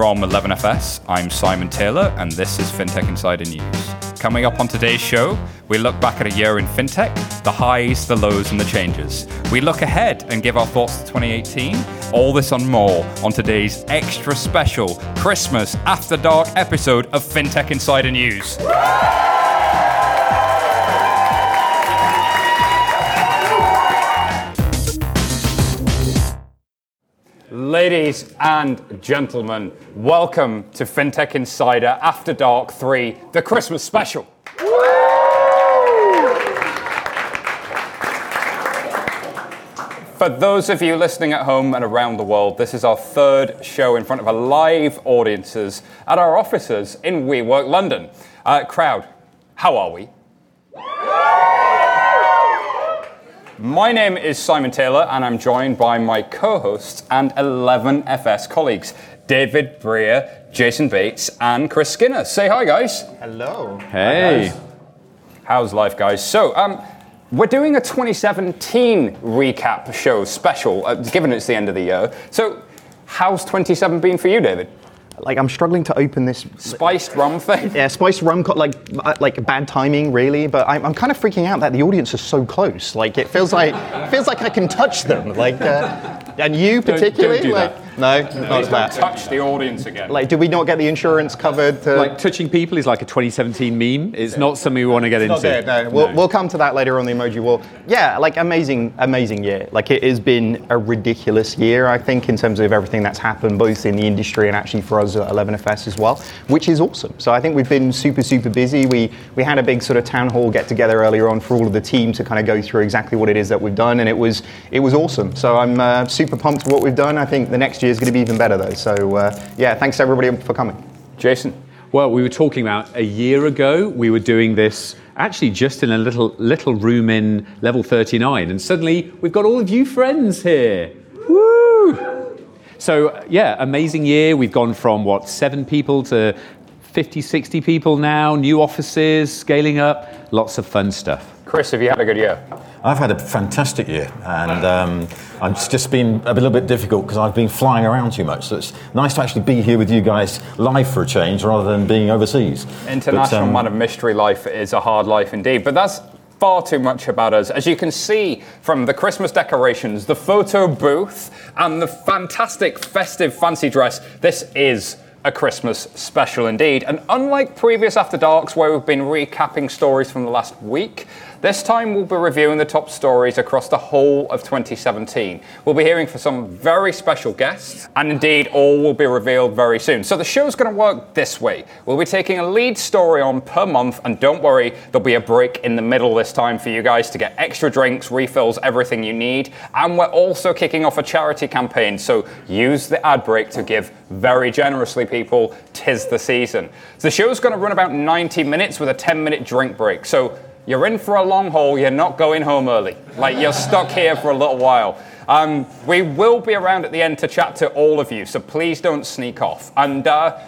from 11FS. I'm Simon Taylor, and this is FinTech Insider News. Coming up on today's show, we look back at a year in FinTech, the highs, the lows, and the changes. We look ahead and give our thoughts to 2018. All this and more on today's extra special Christmas After Dark episode of FinTech Insider News. Ladies and gentlemen, welcome to FinTech Insider After Dark 3, the Christmas special. For those of you listening at home and around the world, this is our third show in front of a live audiences at our offices in WeWork London. Uh, crowd, how are we? My name is Simon Taylor, and I'm joined by my co hosts and 11FS colleagues, David Brear, Jason Bates, and Chris Skinner. Say hi, guys. Hello. Hey. How's life, guys? So, um, we're doing a 2017 recap show special, uh, given it's the end of the year. So, how's 27 been for you, David? Like I'm struggling to open this. Spiced rum thing? Yeah, spiced rum, like uh, like bad timing, really. But I'm, I'm kind of freaking out that the audience is so close. Like it feels like it feels like I can touch them. Like, uh, and you particularly, don't particularly. do like, no, no not that. Touch the audience again. Like, did we not get the insurance covered? To, Like touching people is like a 2017 meme. It's not something we want to get into. Not there, no. We'll, we'll come to that later on the emoji wall. Yeah, like amazing, amazing year. Like it has been a ridiculous year, I think, in terms of everything that's happened, both in the industry and actually for us at 11FS as well, which is awesome. So I think we've been super, super busy. We we had a big sort of town hall get together earlier on for all of the team to kind of go through exactly what it is that we've done, and it was it was awesome. So I'm uh, super pumped with what we've done. I think the next year is going to be even better though. So uh, yeah, thanks to everybody for coming. Jason. Well, we were talking about a year ago. We were doing this actually just in a little little room in level 39, and suddenly we've got all of you friends here. Woo! So yeah, amazing year. We've gone from what seven people to 50, 60 people now. New offices, scaling up, lots of fun stuff. Chris, have you had a good year? I've had a fantastic year, and um, it's just been a little bit difficult because I've been flying around too much. So it's nice to actually be here with you guys live for a change rather than being overseas. International But, um, man of mystery life is a hard life indeed, but that's far too much about us. As you can see from the Christmas decorations, the photo booth, and the fantastic festive fancy dress, this is a Christmas special indeed. And unlike previous After Darks, where we've been recapping stories from the last week, this time we'll be reviewing the top stories across the whole of 2017. We'll be hearing from some very special guests, and indeed, all will be revealed very soon. So the show's going to work this way. We'll be taking a lead story on per month, and don't worry, there'll be a break in the middle this time for you guys to get extra drinks, refills, everything you need. And we're also kicking off a charity campaign, so use the ad break to give very generously, people. Tis the season. So The show's going to run about 90 minutes with a 10 minute drink break. So you're in for a long haul, you're not going home early. Like you're stuck here for a little while. Um, we will be around at the end to chat to all of you, so please don't sneak off. And uh,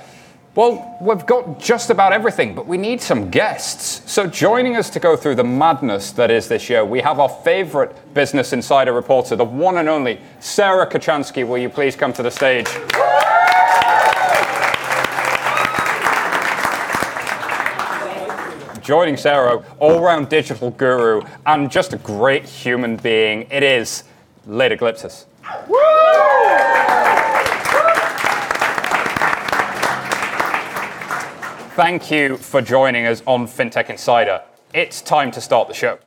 well, we've got just about everything, but we need some guests. So joining us to go through the madness that is this year, we have our favorite Business Insider reporter, the one and only Sarah Kocianski. Will you please come to the stage? Joining Sarah, all-round digital guru and just a great human being. It is Leda Glyptis. Thank you for joining us on FinTech Insider. It's time to start the show.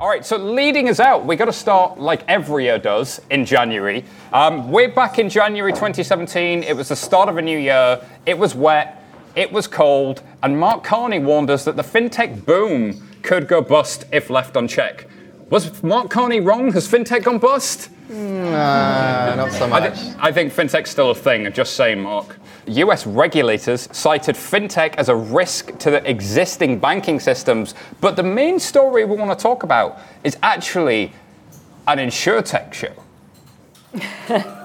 All right, so leading us out, we got to start like every year does in January. Um, we're back in January 2017. It was the start of a new year. It was wet, it was cold, and Mark Carney warned us that the fintech boom could go bust if left unchecked. Was Mark Carney wrong? Has fintech gone bust? Nah, not so I, much. thi- I think fintech's still a thing, just saying, Mark. US regulators cited fintech as a risk to the existing banking systems, but the main story we want to talk about is actually an insurtech show.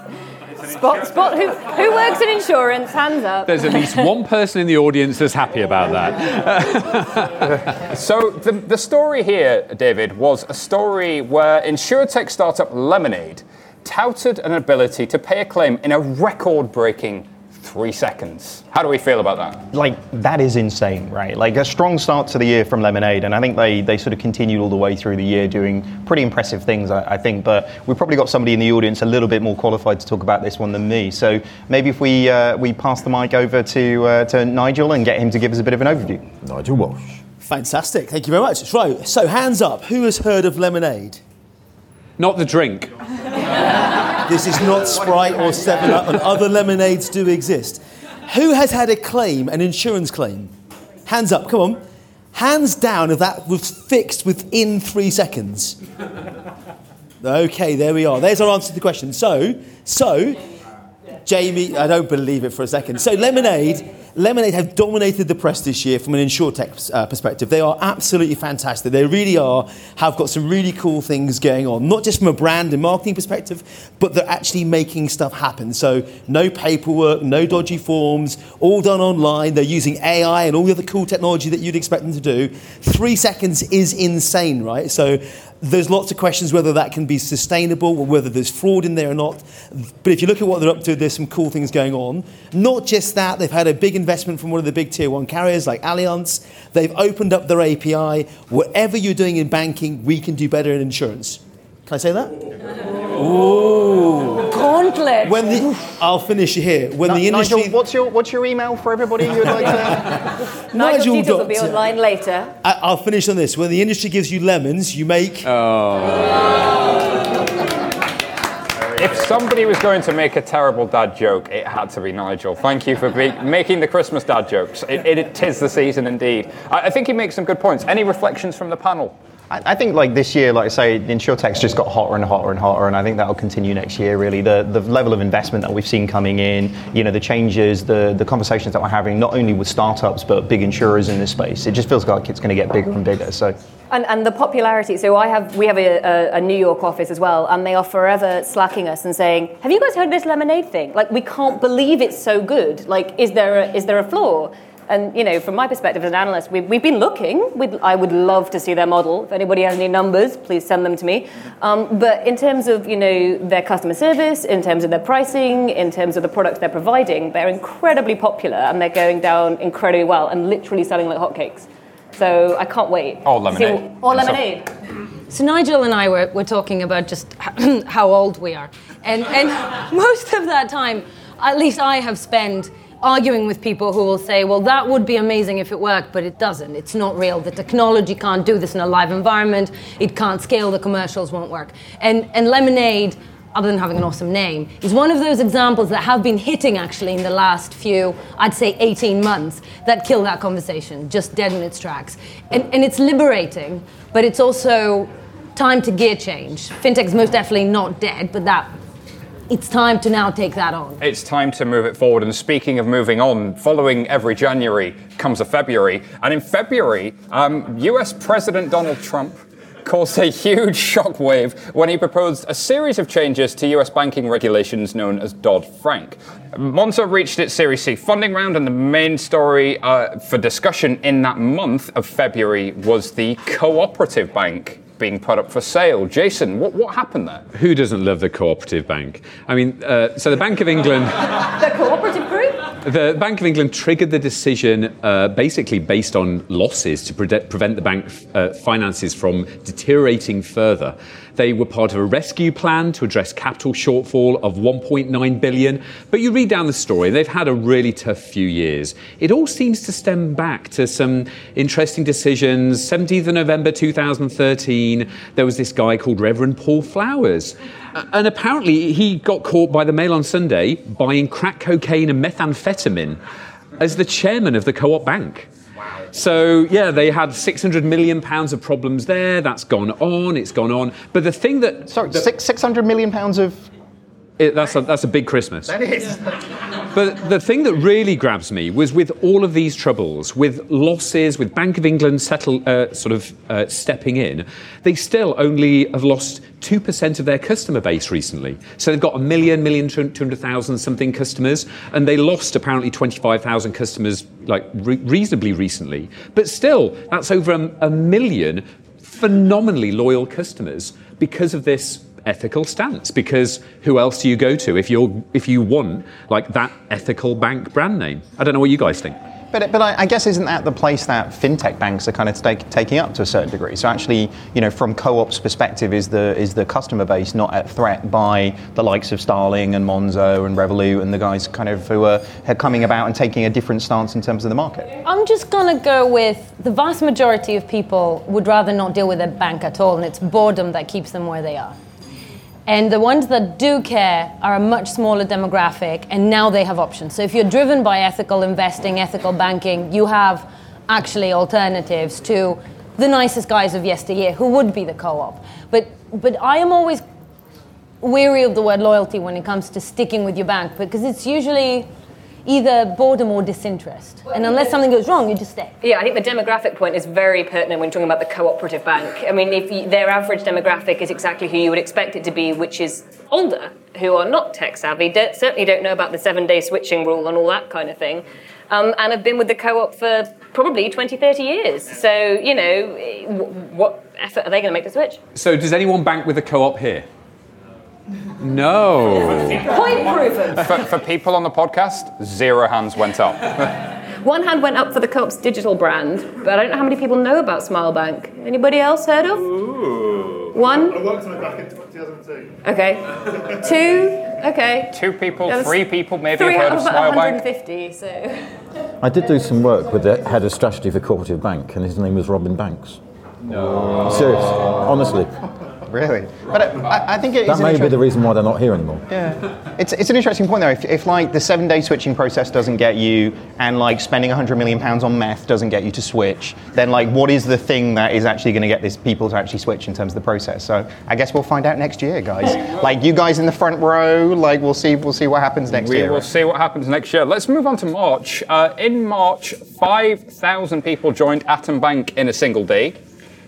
Spot, spot. Who, who works in insurance? Hands up. There's at least one person in the audience that's happy about that. So the, the story here, David, was a story where insurtech startup Lemonade touted an ability to pay a claim in a record breaking three seconds. How do we feel about that? like that is insane, right? Like a strong start to the year from Lemonade, and I think they they sort of continued all the way through the year doing pretty impressive things, I, I think. But we've probably got somebody in the audience a little bit more qualified to talk about this one than me. So maybe if we uh, we pass the mic over to uh, to Nigel and get him to give us a bit of an overview. Nigel Walsh. Fantastic. Thank you very much. Right. So, hands up. Who has heard of lemonade? Not the drink. This is not Sprite or 7 Up, and other lemonades do exist. Who has had a claim, an insurance claim? Hands up, come on. Hands down if that was fixed within three seconds. Okay, there we are. There's our answer to the question. So, so, Jamie, I don't believe it for a second. So, Lemonade, Lemonade have dominated the press this year from an insurtech uh, perspective. They are absolutely fantastic. They really are, have got some really cool things going on, not just from a brand and marketing perspective, but they're actually making stuff happen. So, no paperwork, no dodgy forms, all done online. They're using AI and all the other cool technology that you'd expect them to do. Three seconds is insane, right? So, there's lots of questions whether that can be sustainable or whether there's fraud in there or not. But if you look at what they're up to, there's some cool things going on. Not just that, they've had a big investment from one of the big tier one carriers like Allianz. They've opened up their API. Whatever you're doing in banking, we can do better in insurance. Can I say that? Ooh. Gauntlet. When the, I'll finish here. When the Nigel, industry. what's your what's your email for everybody who'd like to? Nigel details will be online later. I- I'll finish on this. When the industry gives you lemons, you make. Oh. If somebody was going to make a terrible dad joke, it had to be Nigel. Thank you for be- making the Christmas dad jokes. It, it, it is the season indeed. I, I think he makes some good points. Any reflections from the panel? I think like this year, like I say, InsurTech's just got hotter and hotter and hotter, and I think that'll continue next year. Really, the the level of investment that we've seen coming in, you know, the changes, the the conversations that we're having, not only with startups but big insurers in this space, it just feels like it's going to get bigger and bigger. So. And, and the popularity. So I have, we have a, a, a New York office as well, and they are forever slacking us and saying, "Have you guys heard of this lemonade thing? Like, we can't believe it's so good. Like, is there a, is there a flaw?" And you know, from my perspective as an analyst, we've, we've been looking. We'd, I would love to see their model. If anybody has any numbers, please send them to me. Um, but in terms of you know their customer service, in terms of their pricing, in terms of the products they're providing, they're incredibly popular and they're going down incredibly well and literally selling like hotcakes. So I can't wait. Or to see- lemonade. Or so- lemonade. So Nigel and I were, were talking about just how old we are. And, and most of that time, at least I have spent arguing with people who will say, well, that would be amazing if it worked, but it doesn't. It's not real. The technology can't do this in a live environment. It can't scale. The commercials won't work. And, and Lemonade, other than having an awesome name, is one of those examples that have been hitting actually in the last few, I'd say 18 months, that kill that conversation, just dead in its tracks. And, and it's liberating, but it's also time to gear change. Fintech's most definitely not dead, but that it's time to now take that on. It's time to move it forward. And speaking of moving on, following every January comes a February. And in February, um, US President Donald Trump caused a huge shockwave when he proposed a series of changes to US banking regulations known as Dodd Frank. Monzo reached its Series C funding round, and the main story uh, for discussion in that month of February was the cooperative bank being put up for sale. Jason, what, what happened there? Who doesn't love the cooperative bank? I mean, uh, so the Bank of England. The cooperative group? The Bank of England triggered the decision uh, basically based on losses to pre- prevent the bank uh, finances from deteriorating further. They were part of a rescue plan to address capital shortfall of 1.9 billion. But you read down the story, they've had a really tough few years. It all seems to stem back to some interesting decisions. 17th of November 2013, there was this guy called Reverend Paul Flowers. And apparently, he got caught by the Mail on Sunday buying crack cocaine and methamphetamine as the chairman of the Co op Bank. So, yeah, they had 600 million pounds of problems there. That's gone on, it's gone on. But the thing that. Sorry, that- six six hundred million pounds of. It, that's, a, that's a big Christmas. That is. But the thing that really grabs me was with all of these troubles, with losses, with Bank of England settle, uh, sort of uh, stepping in, they still only have lost 2% of their customer base recently. So they've got a million, million, two hundred thousand something customers, and they lost apparently 25,000 customers like re- reasonably recently. But still, that's over a, a million phenomenally loyal customers because of this ethical stance because who else do you go to if you're if you want like that ethical bank brand name? I don't know what you guys think. But, but I, I guess isn't that the place that fintech banks are kind of take, taking up to a certain degree? So actually, you know, from co-op's perspective, is the is the customer base not at threat by the likes of Starling and Monzo and Revolut and the guys kind of who are, are coming about and taking a different stance in terms of the market? I'm just gonna go with the vast majority of people would rather not deal with a bank at all, and it's boredom that keeps them where they are. And the ones that do care are a much smaller demographic, and now they have options. So if you're driven by ethical investing, ethical banking, you have actually alternatives to the nicest guys of yesteryear who would be the co-op. But but I am always weary of the word loyalty when it comes to sticking with your bank because it's usually either boredom or disinterest. And unless something goes wrong, you just stay. Yeah, I think the demographic point is very pertinent when talking about the cooperative bank. I mean, if you, their average demographic is exactly who you would expect it to be, which is older, who are not tech savvy, don't, certainly don't know about the seven day switching rule and all that kind of thing, um, and have been with the co op for probably 20, 30 years. So, you know, wh- what effort are they going to make to switch? So does anyone bank with a co-op here? No. Point proven. For, for people on the podcast, zero hands went up. One hand went up for the co-op's digital brand, but I don't know how many people know about Smilebank. Anybody else heard of? One? I worked on it back in 2002. Okay. Two? Okay. Two people, That three people maybe Three have heard of of about Smilebank. 150, so. I did do some work with the head of strategy for Cooperative Bank, and his name was Robin Banks. No. Serious, honestly. Really? But I, I think it is That may be the reason why they're not here anymore. Yeah, it's, it's an interesting point though. If, if like the seven day switching process doesn't get you, and like spending 100 million pounds on meth doesn't get you to switch, then like what is the thing that is actually going to get these people to actually switch in terms of the process? So I guess we'll find out next year, guys. Like you guys in the front row, like we'll see we'll see what happens next We year. We will see what happens next year. Let's move on to March. Uh, in March, 5,000 people joined Atom Bank in a single day.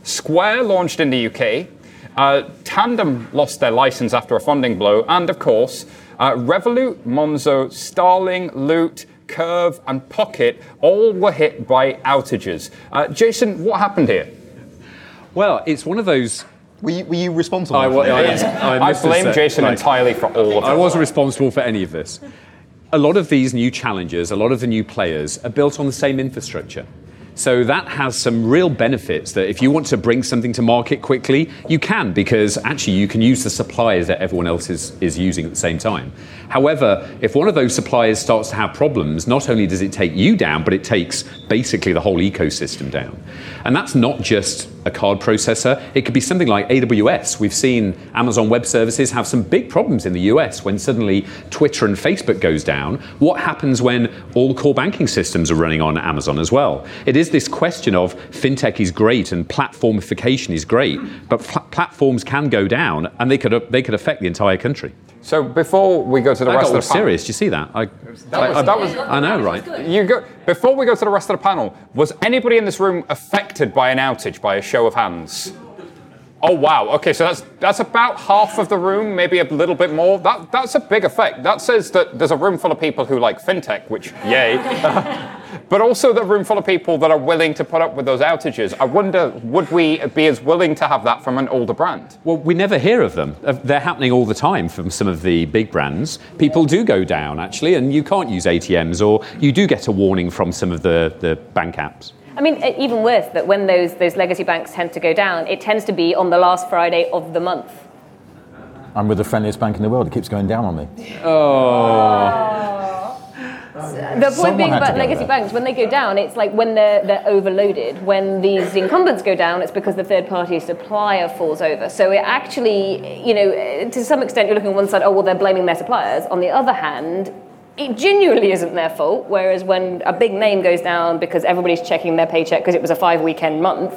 Square launched in the UK. Uh, Tandem lost their license after a funding blow. And of course, uh, Revolut, Monzo, Starling, Loot, Curve, and Pockit all were hit by outages. Uh, Jason, what happened here? Well, it's one of those. Were you, were you responsible? I, for wa- that? I, I blame said, Jason like, entirely for all of this. I wasn't responsible for any of this. A lot of these new challenges, a lot of the new players are built on the same infrastructure. So that has some real benefits that if you want to bring something to market quickly, you can because actually you can use the suppliers that everyone else is, is using at the same time. However, if one of those suppliers starts to have problems, not only does it take you down, but it takes basically the whole ecosystem down. And that's not just a card processor, it could be something like AWS. We've seen Amazon Web Services have some big problems in the US when suddenly Twitter and Facebook goes down. What happens when all core banking systems are running on Amazon as well? It is this question of fintech is great and platformification is great, but pl- platforms can go down and they could they could affect the entire country. So before we go to the I rest got of the panel- serious. Do you see that? I, That was- I, that was- I know, right? You go before we go to the rest of the panel. Was anybody in this room affected by an outage by a show of hands? Oh wow. Okay, so that's that's about half of the room, maybe a little bit more. That that's a big effect. That says that there's a room full of people who like fintech, which yay. but also the room full of people that are willing to put up with those outages. I wonder, would we be as willing to have that from an older brand? Well, we never hear of them. Uh, They're happening all the time from some of the big brands. People do go down, actually, and you can't use ATMs, or you do get a warning from some of the, the bank apps. I mean, even worse, that when those, those legacy banks tend to go down, it tends to be on the last Friday of the month. I'm with the friendliest bank in the world. It keeps going down on me. Oh. The point Someone being had about legacy there. banks, when they go down, it's like when they're, they're overloaded. When these incumbents go down, it's because the third party supplier falls over. So it actually, you know, to some extent, you're looking on one side, oh, well, they're blaming their suppliers. On the other hand, it genuinely isn't their fault. Whereas when a big name goes down because everybody's checking their paycheck because it was a five weekend month,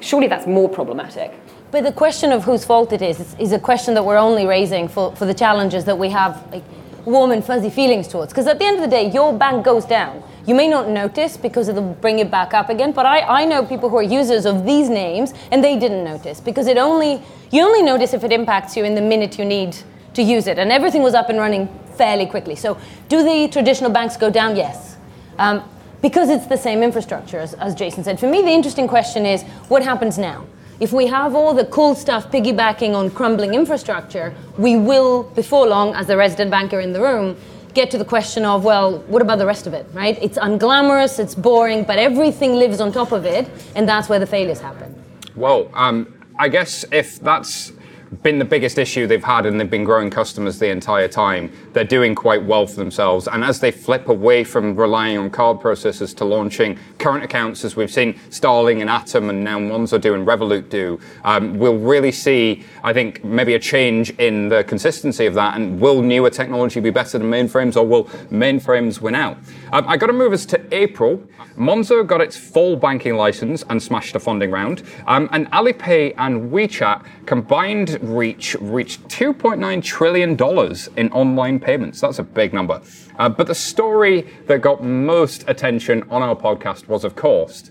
surely that's more problematic. But the question of whose fault it is is, a question that we're only raising for, for the challenges that we have like, warm and fuzzy feelings towards. Because at the end of the day, your bank goes down. You may not notice because it'll bring it back up again, but I, I know people who are users of these names and they didn't notice because it only you only notice if it impacts you in the minute you need to use it. And everything was up and running fairly quickly. So do the traditional banks go down? Yes. Um, because it's the same infrastructure, as, as Jason said. For me, the interesting question is what happens now? if we have all the cool stuff piggybacking on crumbling infrastructure, we will, before long, as the resident banker in the room, get to the question of, well, what about the rest of it, right? It's unglamorous, it's boring, but everything lives on top of it, and that's where the failures happen. Well, um, I guess if that's been the biggest issue they've had and they've been growing customers the entire time, they're doing quite well for themselves. And as they flip away from relying on card processors to launching current accounts, as we've seen Starling and Atom and now Monzo do and Revolut do, um, we'll really see, I think, maybe a change in the consistency of that. And will newer technology be better than mainframes or will mainframes win out? Um, I got to move us to April. Monzo got its full banking license and smashed a funding round. Um, and Alipay and WeChat combined reach reached $2.9 trillion in online payments. That's a big number. Uh, but the story that got most attention on our podcast was, of course,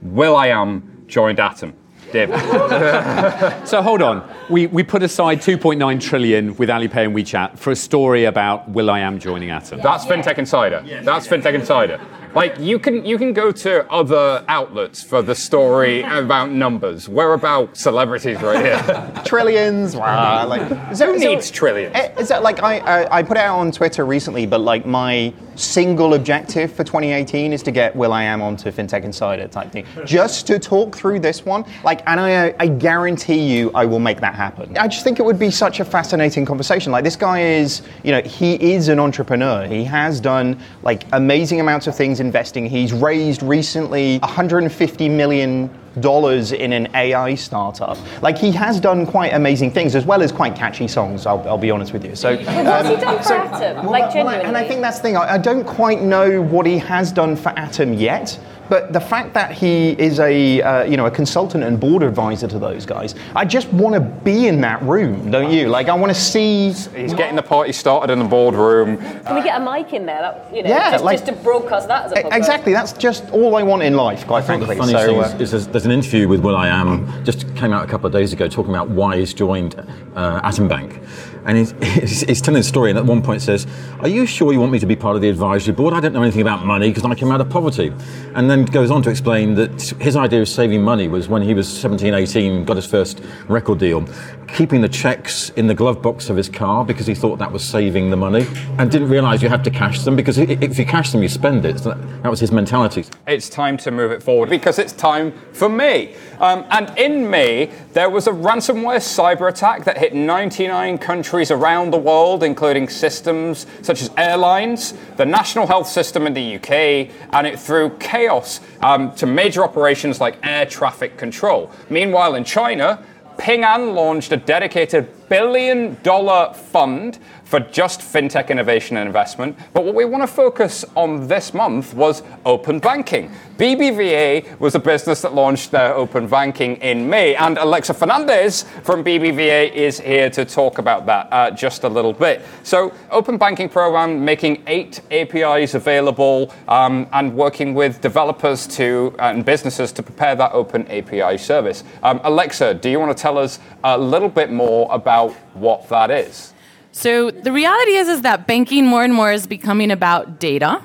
Will I Am joined Atom. Dib. So hold on. We, we put aside 2.9 trillion with Alipay and WeChat for a story about Will I Am joining Atom. That's FinTech Insider. That's FinTech Insider. Like you can you can go to other outlets for the story about numbers. We're about celebrities right here. Trillions. Wow. Like, Who needs trillions? Eh, Is that like I, I I put it out on Twitter recently, but like my single objective for 2018 is to get Will I Am onto FinTech Insider type thing, just to talk through this one. Like, and I I guarantee you I will make that happen. I just think it would be such a fascinating conversation. Like this guy is, you know, he is an entrepreneur. He has done like amazing amounts of things investing. He's raised recently 150 million dollars in an AI startup. Like he has done quite amazing things as well as quite catchy songs. I'll, I'll be honest with you. So, What's he um, done for Atom? well, like well, genuinely. and I think that's the thing. I, I don't quite know what he has done for Atom yet. But the fact that he is a uh, you know a consultant and board advisor to those guys, I just want to be in that room, don't you? Like I want to see. He's getting the party started in the boardroom. Can we get a mic in there? That, you know, Yeah, just, like- just to broadcast that as a podcast. Exactly. That's just all I want in life, quite I think frankly. the funny So, thing uh, is, is there's, there's an interview with Will I Am just came out a couple of days ago talking about why he's joined uh, Atom Bank. And he's, he's, he's telling the story, and at one point says, Are you sure you want me to be part of the advisory board? I don't know anything about money because I came out of poverty. And then goes on to explain that his idea of saving money was when he was 17, 18, got his first record deal, keeping the checks in the glove box of his car because he thought that was saving the money, and didn't realize you had to cash them because if you cash them, you spend it. So that, was his mentality. It's time to move it forward because it's time for me. Um, and in May, there was a ransomware cyber attack that hit 99 countries around the world, including systems such as airlines, the national health system in the UK, and it threw chaos um, to major operations like air traffic control. Meanwhile, in China, Ping An launched a dedicated billion dollar fund for just fintech innovation and investment. But what we want to focus on this month was open banking. BBVA was a business that launched their open banking in May, and Alexa Fernandez from BBVA is here to talk about that uh, just a little bit. So, open banking program making eight APIs available um, and working with developers to and businesses to prepare that open API service. Um, Alexa, do you want to tell us a little bit more about what that is? So the reality is is that banking more and more is becoming about data.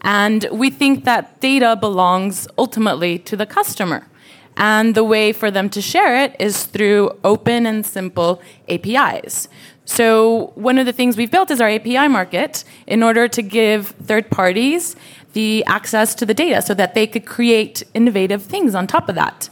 And we think that data belongs ultimately to the customer. And the way for them to share it is through open and simple APIs. So one of the things we've built is our API market in order to give third parties the access to the data so that they could create innovative things on top of that.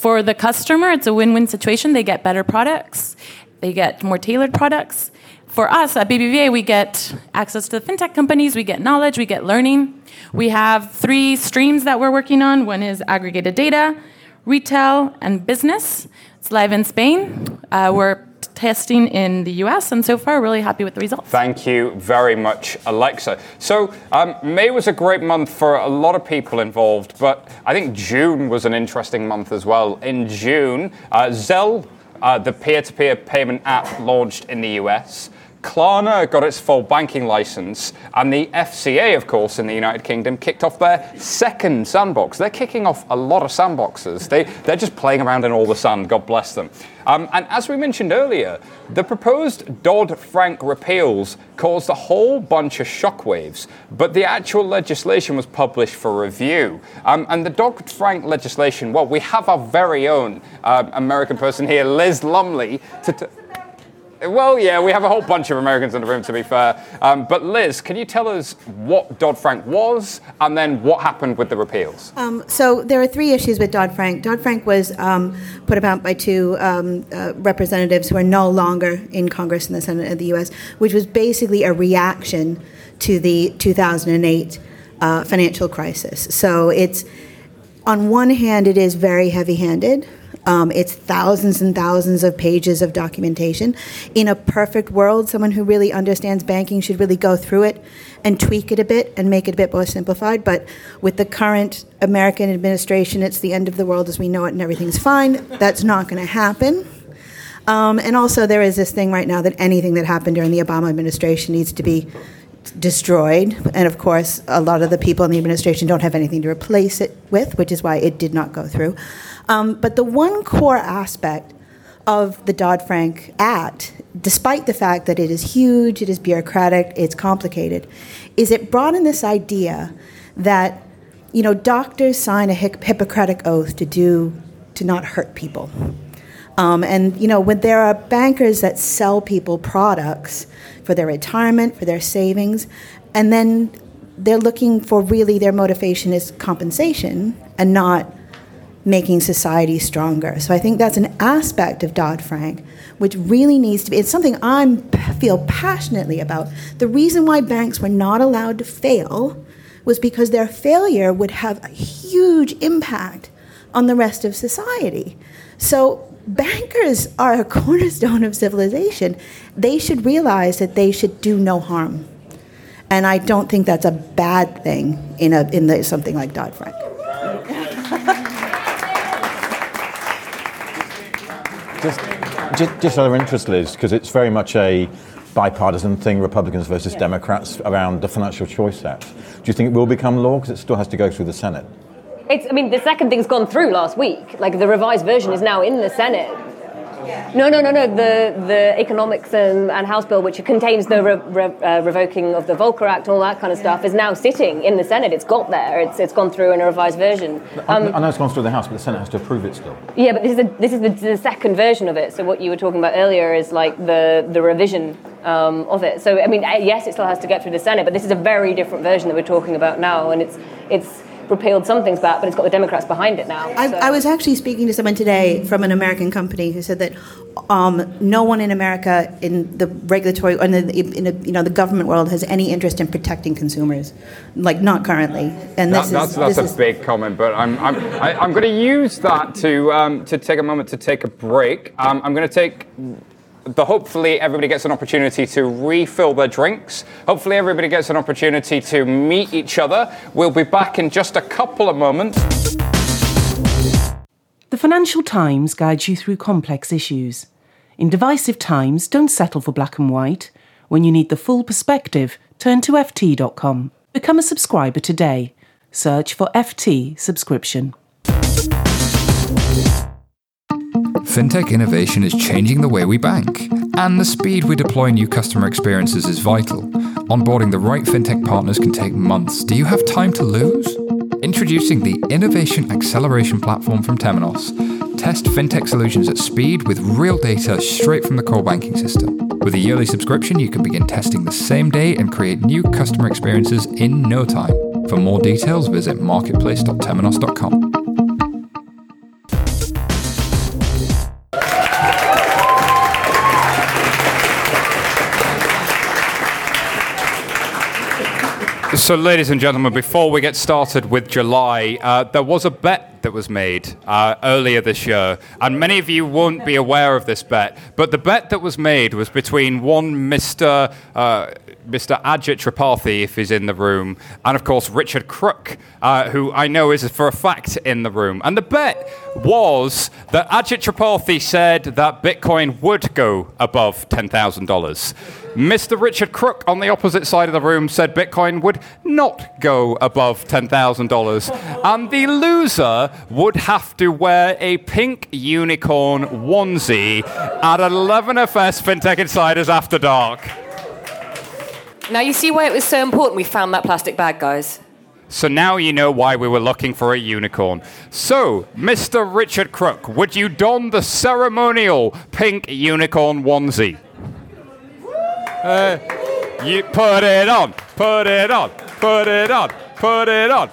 For the customer, it's a win-win situation. They get better products, they get more tailored products. For us at BBVA, we get access to the fintech companies, we get knowledge, we get learning. We have three streams that we're working on. One is aggregated data, retail, and business. It's live in Spain. Uh, we're testing in the US, and so far, really happy with the results. Thank you very much, Alexa. So, um, May was a great month for a lot of people involved, but I think June was an interesting month as well. In June, uh, Zelle, uh, the peer to peer payment app, launched in the US. Klarna got its full banking license, and the FCA, of course, in the United Kingdom, kicked off their second sandbox. They're kicking off a lot of sandboxes. They, they're just playing around in all the sand, God bless them. Um, and as we mentioned earlier, the proposed Dodd Frank repeals caused a whole bunch of shockwaves, but the actual legislation was published for review. Um, and the Dodd Frank legislation, well, we have our very own uh, American person here, Liz Lumley, to. T- well, yeah, we have a whole bunch of Americans in the room, to be fair. Um, but Liz, can you tell us what Dodd Frank was and then what happened with the repeals? Um, so there are three issues with Dodd Frank. Dodd Frank was um, put about by two um, uh, representatives who are no longer in Congress and the Senate of the U.S., which was basically a reaction to the 2008 uh, financial crisis. So it's on one hand, it is very heavy-handed. Um, it's thousands and thousands of pages of documentation. In a perfect world, someone who really understands banking should really go through it and tweak it a bit and make it a bit more simplified. But with the current American administration, it's the end of the world as we know it and everything's fine. That's not going to happen. Um, and also, there is this thing right now that anything that happened during the Obama administration needs to be destroyed. And of course, a lot of the people in the administration don't have anything to replace it with, which is why it did not go through. Um, but the one core aspect of the Dodd Frank Act, despite the fact that it is huge, it is bureaucratic, it's complicated, is it brought in this idea that you know doctors sign a Hippocratic oath to do to not hurt people. Um, and you know when there are bankers that sell people products for their retirement, for their savings, and then they're looking for really their motivation is compensation and not making society stronger. So I think that's an aspect of Dodd Frank which really needs to be. It's something I feel passionately about. The reason why banks were not allowed to fail was because their failure would have a huge impact on the rest of society. So bankers are a cornerstone of civilization. They should realize that they should do no harm. And I don't think that's a bad thing in, a, in the, something like Dodd Frank. Just, just, just out of interest, Liz, because it's very much a bipartisan thing, Republicans versus Democrats, around the Financial Choice Act. Do you think it will become law? Because it still has to go through the Senate. It's, I mean, the second thing's gone through last week. Like the revised version is now in the Senate. No, no, no, no. The the economics and, and House bill, which contains the re, re, uh, revoking of the Volcker Act and all that kind of stuff, is now sitting in the Senate. It's got there. It's it's gone through in a revised version. Um, I know it's gone through the House, but the Senate has to approve it still. Yeah, but this is the, this is the, the second version of it. So what you were talking about earlier is like the the revision um, of it. So I mean, yes, it still has to get through the Senate, but this is a very different version that we're talking about now, and it's it's repealed some things back, but it's got the Democrats behind it now. I, so. I was actually speaking to someone today from an American company who said that um, no one in America in the regulatory or in the, in the, you know the government world has any interest in protecting consumers, like not currently. And That- this that's is, that's this a is- big comment, but I'm I'm I, I'm going to use that to um, to take a moment to take a break. Um, I'm going to take. The hopefully everybody gets an opportunity to refill their drinks. Hopefully everybody gets an opportunity to meet each other. We'll be back in just a couple of moments. The Financial Times guides you through complex issues. In divisive times, don't settle for black and white. When you need the full perspective, turn to FT.com. Become a subscriber today. Search for FT subscription. Fintech innovation is changing the way we bank, and the speed we deploy new customer experiences is vital. Onboarding the right fintech partners can take months. Do you have time to lose? Introducing the Innovation Acceleration Platform from Temenos. Test fintech solutions at speed with real data straight from the core banking system. With a yearly subscription, you can begin testing the same day and create new customer experiences in no time. For more details, visit marketplace.temenos.com. So, ladies and gentlemen, before we get started with July, uh, there was a bet that was made uh, earlier this year, and many of you won't be aware of this bet. But the bet that was made was between one Mr. Uh, Mr. Ajit Tripathi, if he's in the room, and of course Richard Crook, uh, who I know is for a fact in the room. And the bet was that Ajit Tripathi said that Bitcoin would go above ten thousand dollars. Mr. Richard Crook on the opposite side of the room said Bitcoin would not go above $10,000. And the loser would have to wear a pink unicorn onesie at 11FS FinTech Insiders After Dark. Now you see why it was so important we found that plastic bag, guys. So now you know why we were looking for a unicorn. So, Mr. Richard Crook, would you don the ceremonial pink unicorn onesie? Uh, you put it on, put it on, put it on, put it on.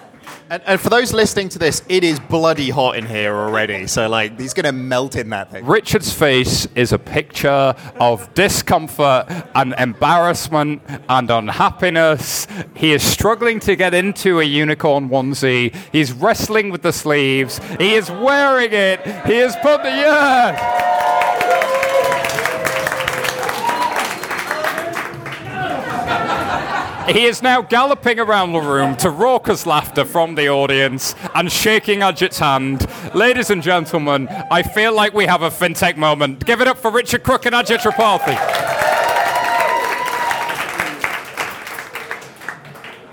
And, and for those listening to this, it is bloody hot in here already. So, like, he's going to melt in that thing. Richard's face is a picture of discomfort and embarrassment and unhappiness. He is struggling to get into a unicorn onesie. He's wrestling with the sleeves. He is wearing it. He has put the yeah. He is now galloping around the room to raucous laughter from the audience and shaking Ajit's hand. Ladies and gentlemen, I feel like we have a fintech moment. Give it up for Richard Crook and Ajit Tripathi.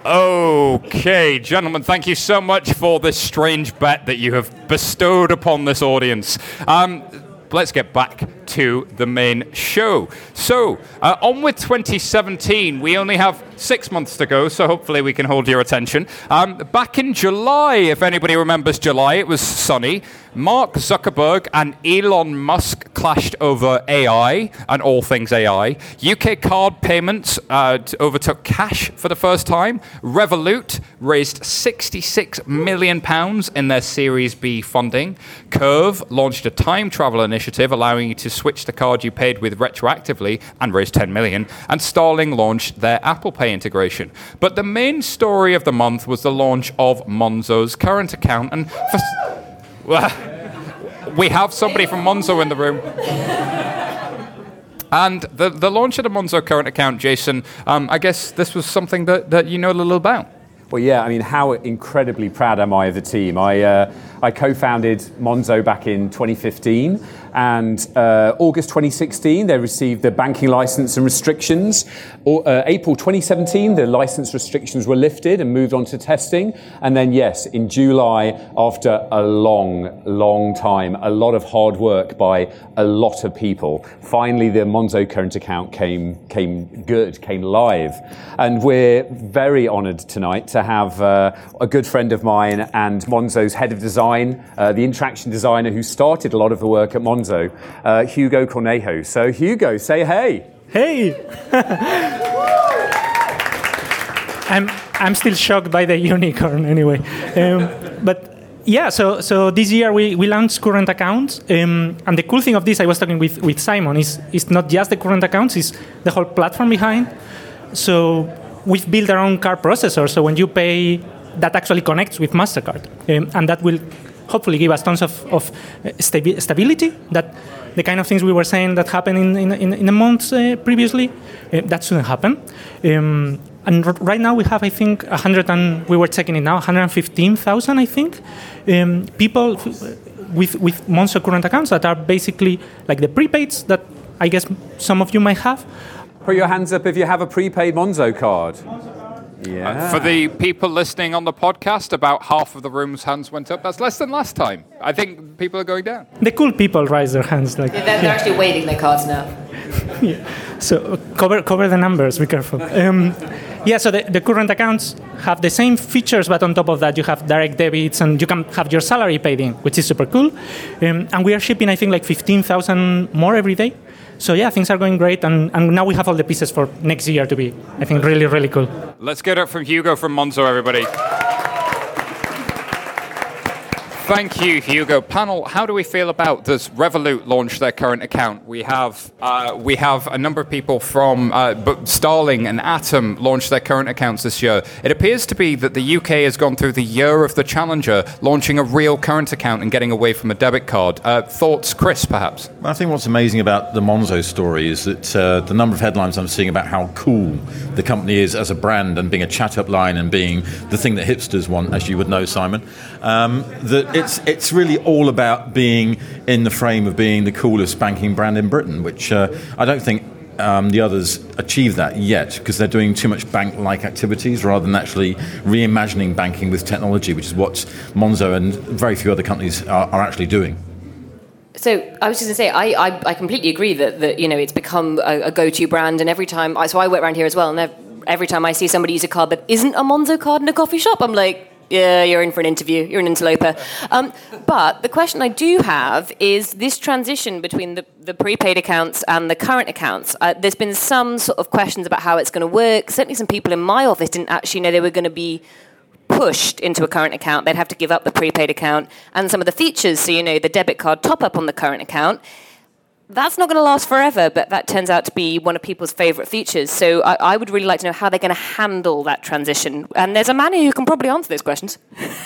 Okay, gentlemen, thank you so much for this strange bet that you have bestowed upon this audience. Um, let's get back to the main show. So, uh, on with 2017. We only have six months to go, so hopefully we can hold your attention. Um, back in July, if anybody remembers July, it was sunny. Mark Zuckerberg and Elon Musk clashed over AI and all things AI. UK card payments uh, overtook cash for the first time. Revolut raised 66 million pounds in their Series B funding. Curve launched a time travel initiative allowing you to switch the card you paid with retroactively and raised 10 million. And Starling launched their Apple Pay integration. But the main story of the month was the launch of Monzo's current account. And for, well, we have somebody from Monzo in the room. And the, the launch of the Monzo current account, Jason, um, I guess this was something that, that you know a little about. Well, yeah, I mean, how incredibly proud am I of the team? I, uh, I co founded Monzo back in 2015, and uh, August 2016, they received the banking license and restrictions. Or, uh, April 2017, the license restrictions were lifted and moved on to testing. And then, yes, in July, after a long, long time, a lot of hard work by a lot of people, finally the Monzo current account came, came good, came live. And we're very honored tonight to have uh, a good friend of mine and Monzo's head of design, uh, the interaction designer who started a lot of the work at Monzo, uh, Hugo Cornejo. So, Hugo, say hey. Hey! I'm, I'm still shocked by the unicorn anyway. Um, but yeah, so, so this year we, we launched current accounts. Um, and the cool thing of this, I was talking with, with Simon, is it's not just the current accounts, it's the whole platform behind. So we've built our own card processor. So when you pay, that actually connects with MasterCard. Um, and that will hopefully give us tons of, of stabi- stability that the kind of things we were saying that happened in, in, in, the months uh, previously, uh, that shouldn't happen. Um, and r- right now we have, I think, 100 and we were checking it now, 115,000, I think, um, people f- with with Monzo current accounts that are basically like the prepaids that I guess some of you might have. Put your hands up if you have a prepaid Monzo card. Yeah. Uh, For the people listening on the podcast, about half of the room's hands went up. That's less than last time. I think people are going down. The cool people raise their hands like. They're, they're actually waving their cards now. yeah. So uh, cover cover the numbers. Be careful. Um, yeah. So the, the current accounts have the same features, but on top of that, you have direct debits, and you can have your salary paid in, which is super cool. Um, and we are shipping, I think, like 15,000 more every day. So yeah, things are going great, and, and now we have all the pieces for next year to be, I think, really, really cool. Let's get it from Hugo from Monzo, everybody. Thank you, Hugo. Panel, how do we feel about this Revolut launch their current account? We have uh, we have a number of people from uh, Starling and Atom launched their current accounts this year. It appears to be that the UK has gone through the year of the challenger, launching a real current account and getting away from a debit card. Uh, thoughts, Chris, perhaps? I think what's amazing about the Monzo story is that uh, the number of headlines I'm seeing about how cool the company is as a brand and being a chat up line and being the thing that hipsters want, as you would know, Simon. Um, that it's it's really all about being in the frame of being the coolest banking brand in Britain, which uh, I don't think um, the others achieve that yet because they're doing too much bank-like activities rather than actually reimagining banking with technology, which is what Monzo and very few other companies are, are actually doing. So I was just going to say, I, I, I, completely agree that, that you know it's become a, a go-to brand, and every time, I, so I work around here as well, and every time I see somebody use a card that isn't a Monzo card in a coffee shop, I'm like, yeah, you're in for an interview. You're an interloper. Um, but the question I do have is this transition between the, the prepaid accounts and the current accounts. Uh, there's been some sort of questions about how it's going to work. Certainly, some people in my office didn't actually know they were going to be pushed into a current account. They'd have to give up the prepaid account and some of the features. So, you know, the debit card top up on the current account that's not going to last forever, but that turns out to be one of people's favorite features. So I, I would really like to know how they're going to handle that transition. And there's a man who can probably answer those questions.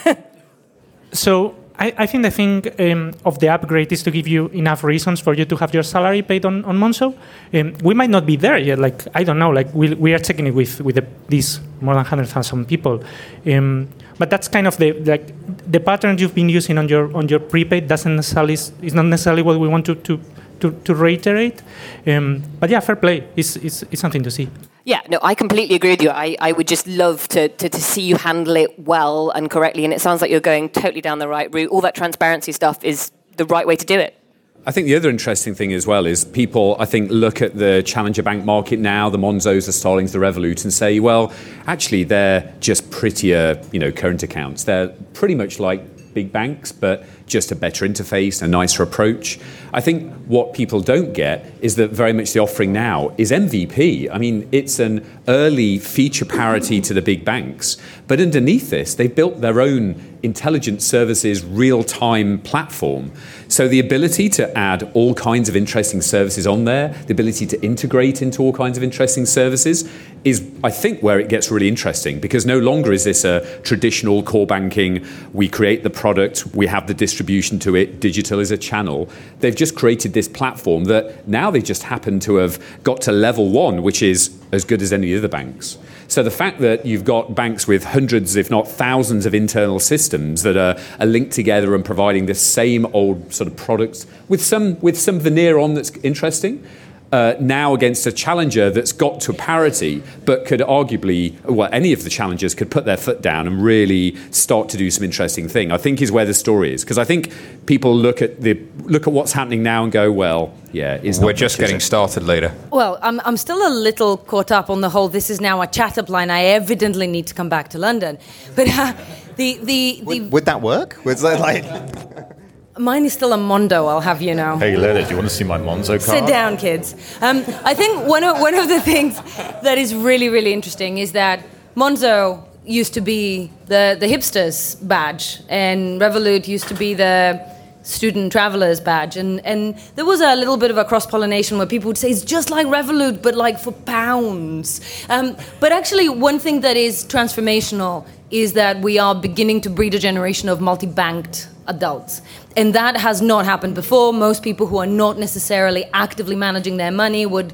so I, I, think the thing um, of the upgrade is to give you enough reasons for you to have your salary paid on, on Monzo. Um, we might not be there yet. Like, I don't know. Like, we, we are checking it with, with the, these more than 100,000 people. Um, but that's kind of the like the pattern you've been using on your on your prepaid doesn't necessarily is not necessarily what we want to, to to, to reiterate. Um, but yeah, fair play is, is, is something to see. Yeah, no, I completely agree with you. I, I would just love to, to, to, see you handle it well and correctly. And it sounds like you're going totally down the right route. All that transparency stuff is the right way to do it. I think the other interesting thing as well is people, I think, look at the challenger bank market now, the Monzos, the Starlings, the Revolut, and say, well, actually, they're just prettier, you know, current accounts. They're pretty much like big banks, but just a better interface, a nicer approach. I think what people don't get is that very much the offering now is MVP. I mean, it's an early feature parity to the big banks, but underneath this, they've built their own intelligence services real time platform. So the ability to add all kinds of interesting services on there, the ability to integrate into all kinds of interesting services is, I think, where it gets really interesting because no longer is this a traditional core banking. We create the product, we have the distribution to it, digital is a channel. They've just created this platform that now they just happen to have got to level one, which is as good as any of the other banks. So the fact that you've got banks with hundreds, if not thousands, of internal systems that are, are linked together and providing the same old sort of products with some with some veneer on that's interesting, uh, now against a challenger that's got to parity, but could arguably, well, any of the challengers could put their foot down and really start to do some interesting thing. I think is where the story is because I think people look at the look at what's happening now and go, well, yeah, we're just getting started later. Well, I'm I'm still a little caught up on the whole. This is now a chat up line. I evidently need to come back to London, but uh, the the, the would, would that work? Was that like? Mine is still a Mondo, I'll have you know. Hey, Leonard, do you want to see my Monzo card? Sit down, kids. Um, I think one of, one of the things that is really, really interesting is that Monzo used to be the, the hipsters badge, and Revolut used to be the student travelers badge. And, and there was a little bit of a cross pollination where people would say it's just like Revolut, but like for pounds. Um, but actually, one thing that is transformational is that we are beginning to breed a generation of multi banked adults. And that has not happened before. Most people who are not necessarily actively managing their money would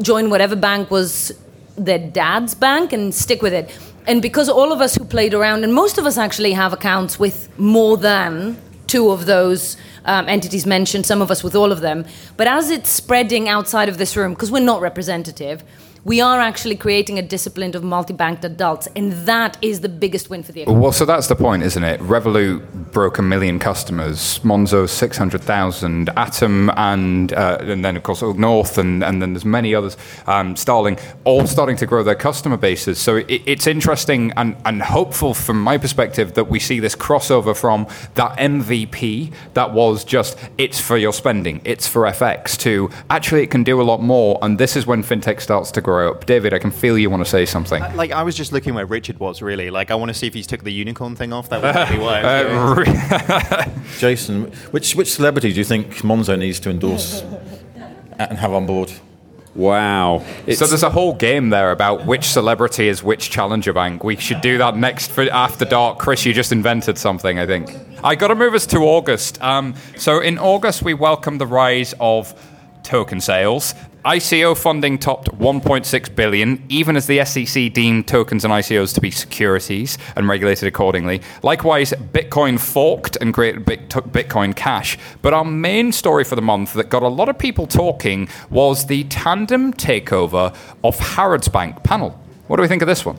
join whatever bank was their dad's bank and stick with it. And because all of us who played around, and most of us actually have accounts with more than two of those um, entities mentioned, some of us with all of them. But as it's spreading outside of this room, because we're not representative, we are actually creating a discipline of multi-banked adults, and that is the biggest win for the economy. Well, so that's the point, isn't it? Revolut broke a million customers, Monzo six hundred thousand, Atom, and uh, and then of course Oak North, and, and then there's many others, um, Starling, all starting to grow their customer bases. So it, it's interesting and, and hopeful from my perspective that we see this crossover from that MVP that was just it's for your spending, it's for FX, to actually it can do a lot more, and this is when fintech starts to grow grow up. David, I can feel you want to say something. Uh, like I was just looking where Richard was really. Like I want to see if he's took the unicorn thing off. That would be why. Uh, Jason, which which celebrity do you think Monzo needs to endorse and have on board? Wow. It's so there's a whole game there about which celebrity is which challenger bank. We should do that next for after dark. Chris, you just invented something, I think. I got to move us to August. Um, so in August, we welcome the rise of token sales. ICO funding topped 1.6 billion, even as the SEC deemed tokens and ICOs to be securities and regulated accordingly. Likewise, Bitcoin forked and created Bit- Bitcoin Cash. But our main story for the month that got a lot of people talking was the tandem takeover of Harrods Bank panel. What do we think of this one?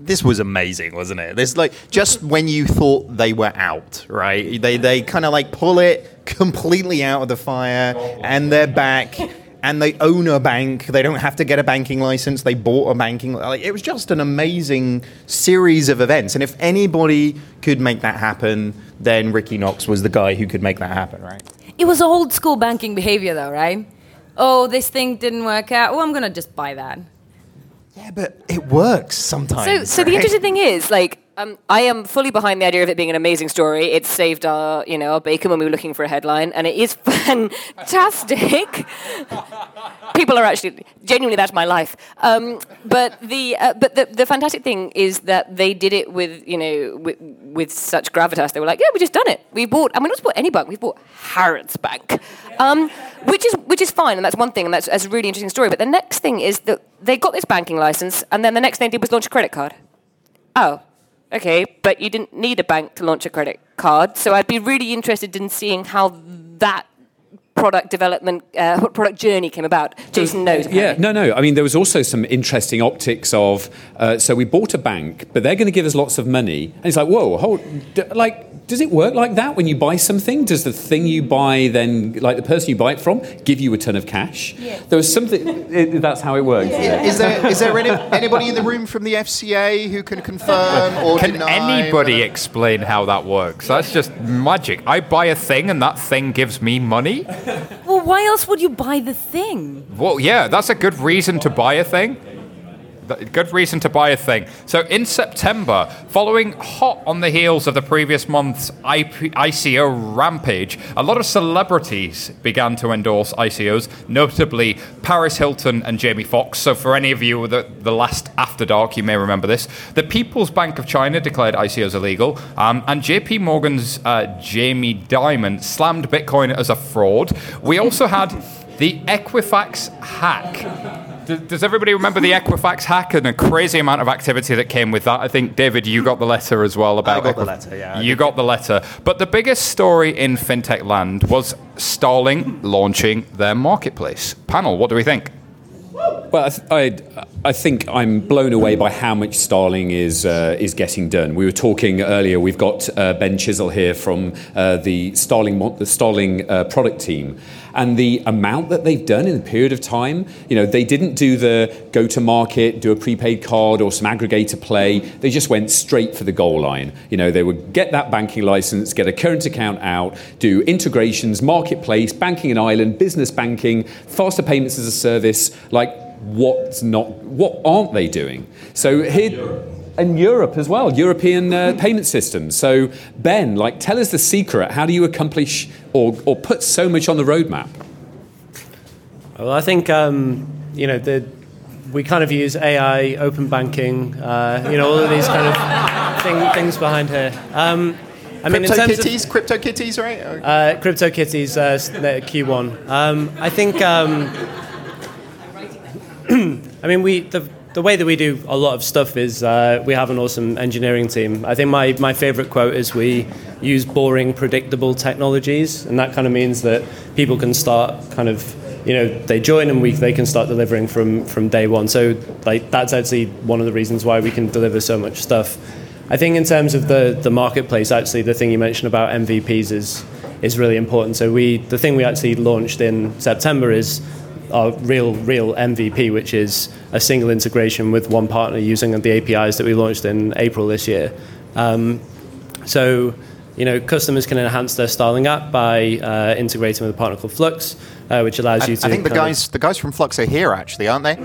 this was amazing, wasn't it? This like just when you thought they were out, right? They they kind of like pull it completely out of the fire, and they're back. And they own a bank. They don't have to get a banking license. They bought a banking. Like it was just an amazing series of events. And if anybody could make that happen, then Ricky Knox was the guy who could make that happen, right? It was old school banking behavior, though, right? Oh, this thing didn't work out. Oh, I'm gonna just buy that. Yeah, but it works sometimes. So, so the interesting thing is, like, um, I am fully behind the idea of it being an amazing story. It saved our, you know, our bacon when we were looking for a headline, and it is fantastic. People are actually genuinely that's my life. Um, but the uh, but the, the fantastic thing is that they did it with you know with, with such gravitas. They were like, yeah, we just done it. We bought, and we not bought any bank. We bought Harrods Bank, um, which is which is fine, and that's one thing, and that's, that's a really interesting story. But the next thing is that they got this banking license, and then the next thing they did was launch a credit card. Oh, okay, but you didn't need a bank to launch a credit card. So I'd be really interested in seeing how that product development, uh, product journey came about. Jason knows. Yeah, no, no. I mean, there was also some interesting optics of. Uh, so we bought a bank, but they're going to give us lots of money, and it's like, whoa, hold, d- like. Does it work like that when you buy something? Does the thing you buy then, like the person you buy it from, give you a ton of cash? Yeah. There was something. It, that's how it works. Is there is there any, anybody in the room from the FCA who can confirm or Can deny? anybody explain how that works? That's just magic. I buy a thing and that thing gives me money? Well, why else would you buy the thing? Well, yeah, that's a good reason to buy a thing. Good reason to buy a thing. So in September, following hot on the heels of the previous month's IP- ICO rampage, a lot of celebrities began to endorse ICOs, notably Paris Hilton and Jamie Foxx. So for any of you with the, the last After Dark, you may remember this. The People's Bank of China declared ICOs illegal, um, and JP Morgan's uh, Jamie Dimon slammed Bitcoin as a fraud. We also had the Equifax hack. Does, does everybody remember the Equifax hack and the crazy amount of activity that came with that? I think David, you got the letter as well about. I got the Equif- letter, yeah, You got the letter, but the biggest story in fintech land was Starling launching their marketplace. Panel, what do we think? Well, I, th- I, I think I'm blown away by how much Starling is uh, is getting done. We were talking earlier. We've got uh, Ben Chisel here from uh, the Starling the Starling uh, product team, and the amount that they've done in a period of time. You know, they didn't do the go to market, do a prepaid card or some aggregator play. They just went straight for the goal line. You know, they would get that banking license, get a current account out, do integrations, marketplace, banking in Ireland, business banking, faster payments as a service. Like what's not what aren't they doing so here and Europe as well, European uh, payment systems. So, Ben, like, tell us the secret. How do you accomplish or, or put so much on the roadmap? Well, I think um, you know the we kind of use AI, open banking, uh, you know, all of these kind of thing, things behind here. Um, I mean, in Crypto terms kitties, crypto kitties, right? uh, crypto kitties, uh, Q1. Um, I think. Um, I mean, we the the way that we do a lot of stuff is uh, we have an awesome engineering team. I think my, my favorite quote is we use boring, predictable technologies, and that kind of means that people can start kind of you know they join and we they can start delivering from from day one. So like that's actually one of the reasons why we can deliver so much stuff. I think in terms of the the marketplace, actually, the thing you mentioned about MVPs is is really important. So we the thing we actually launched in September is our real real MVP, which is a single integration with one partner using the APIs that we launched in April this year. Um, so, you know, customers can enhance their Starling app by uh, integrating with a partner called Flux, uh, which allows I, you to. I think the kind of- guys the guys from Flux are here actually, aren't they?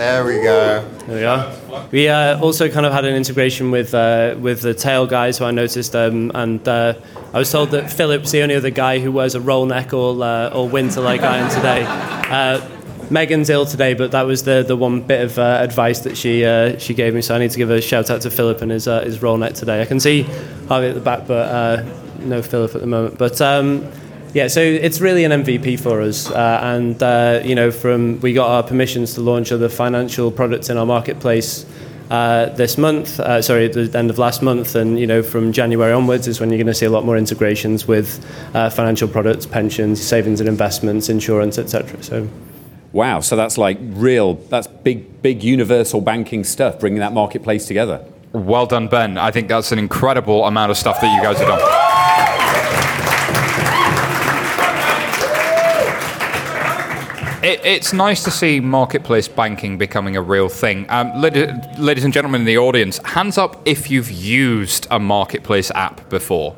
There we go. There we are. We uh, also kind of had an integration with uh, with the tail guys who I noticed, um, and uh, I was told that Philip's the only other guy who wears a roll neck all uh, all winter like I am today. Uh, Megan's ill today, but that was the, the one bit of uh, advice that she uh, she gave me. So I need to give a shout out to Philip and his uh, his roll neck today. I can see Harvey at the back, but uh, no Philip at the moment. But um, Yeah, so it's really an MVP for us, uh, and uh, you know, from we got our permissions to launch other financial products in our marketplace uh, this month. Uh, sorry, at the end of last month, and you know, from January onwards is when you're going to see a lot more integrations with uh, financial products, pensions, savings and investments, insurance, etc. So. Wow, so that's like real, that's big, big universal banking stuff, bringing that marketplace together. Well done, Ben. I think that's an incredible amount of stuff that you guys have done. It, it's nice to see marketplace banking becoming a real thing. Um, ladies, ladies and gentlemen in the audience, hands up if you've used a marketplace app before.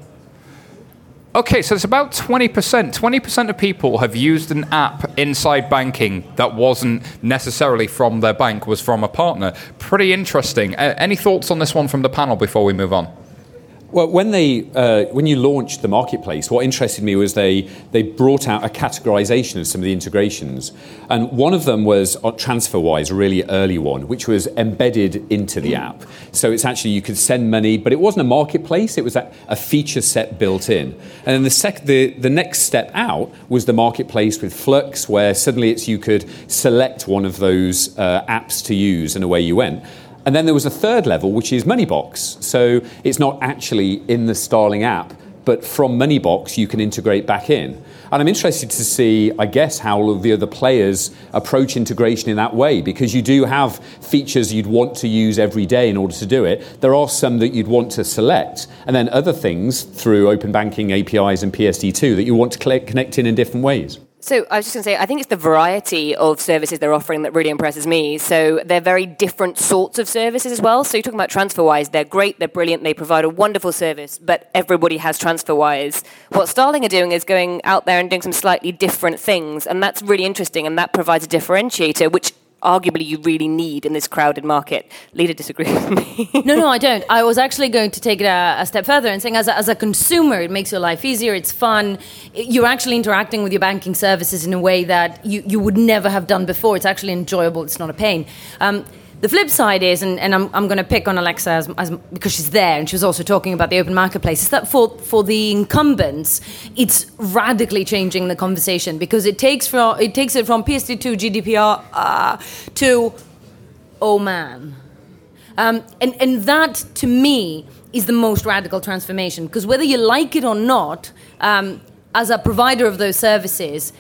Okay, so it's about 20%. 20% of people have used an app inside banking that wasn't necessarily from their bank, was from a partner. Pretty interesting. Uh, any thoughts on this one from the panel before we move on? Well, when they uh, when you launched the marketplace, what interested me was they they brought out a categorization of some of the integrations, and one of them was uh, TransferWise, a really early one, which was embedded into the app. So it's actually you could send money, but it wasn't a marketplace; it was a, a feature set built in. And then the sec the the next step out was the marketplace with Flux, where suddenly it's you could select one of those uh, apps to use, and away you went. And then there was a third level, which is Moneybox. So it's not actually in the Starling app, but from Moneybox you can integrate back in. And I'm interested to see, I guess, how all of the other players approach integration in that way, because you do have features you'd want to use every day in order to do it. There are some that you'd want to select, and then other things through open banking APIs and PSD2 that you want to connect in in different ways. So I was just going to say, I think it's the variety of services they're offering that really impresses me. So they're very different sorts of services as well. So you're talking about TransferWise, they're great, they're brilliant, they provide a wonderful service, but everybody has TransferWise. What Starling are doing is going out there and doing some slightly different things, and that's really interesting, and that provides a differentiator, which arguably you really need in this crowded market. Leda disagrees with me. no, no, I don't. I was actually going to take it a, a step further and saying, as a, as a consumer, it makes your life easier. It's fun. You're actually interacting with your banking services in a way that you, you would never have done before. It's actually enjoyable. It's not a pain. Um, the flip side is, and, and I'm, I'm going to pick on Alexa as, as, because she's there and she was also talking about the open marketplace, is that for, for the incumbents, it's radically changing the conversation because it takes, from, it, takes it from PSD2 GDPR uh, to, oh man. Um, and, and that, to me, is the most radical transformation because whether you like it or not, um, as a provider of those services,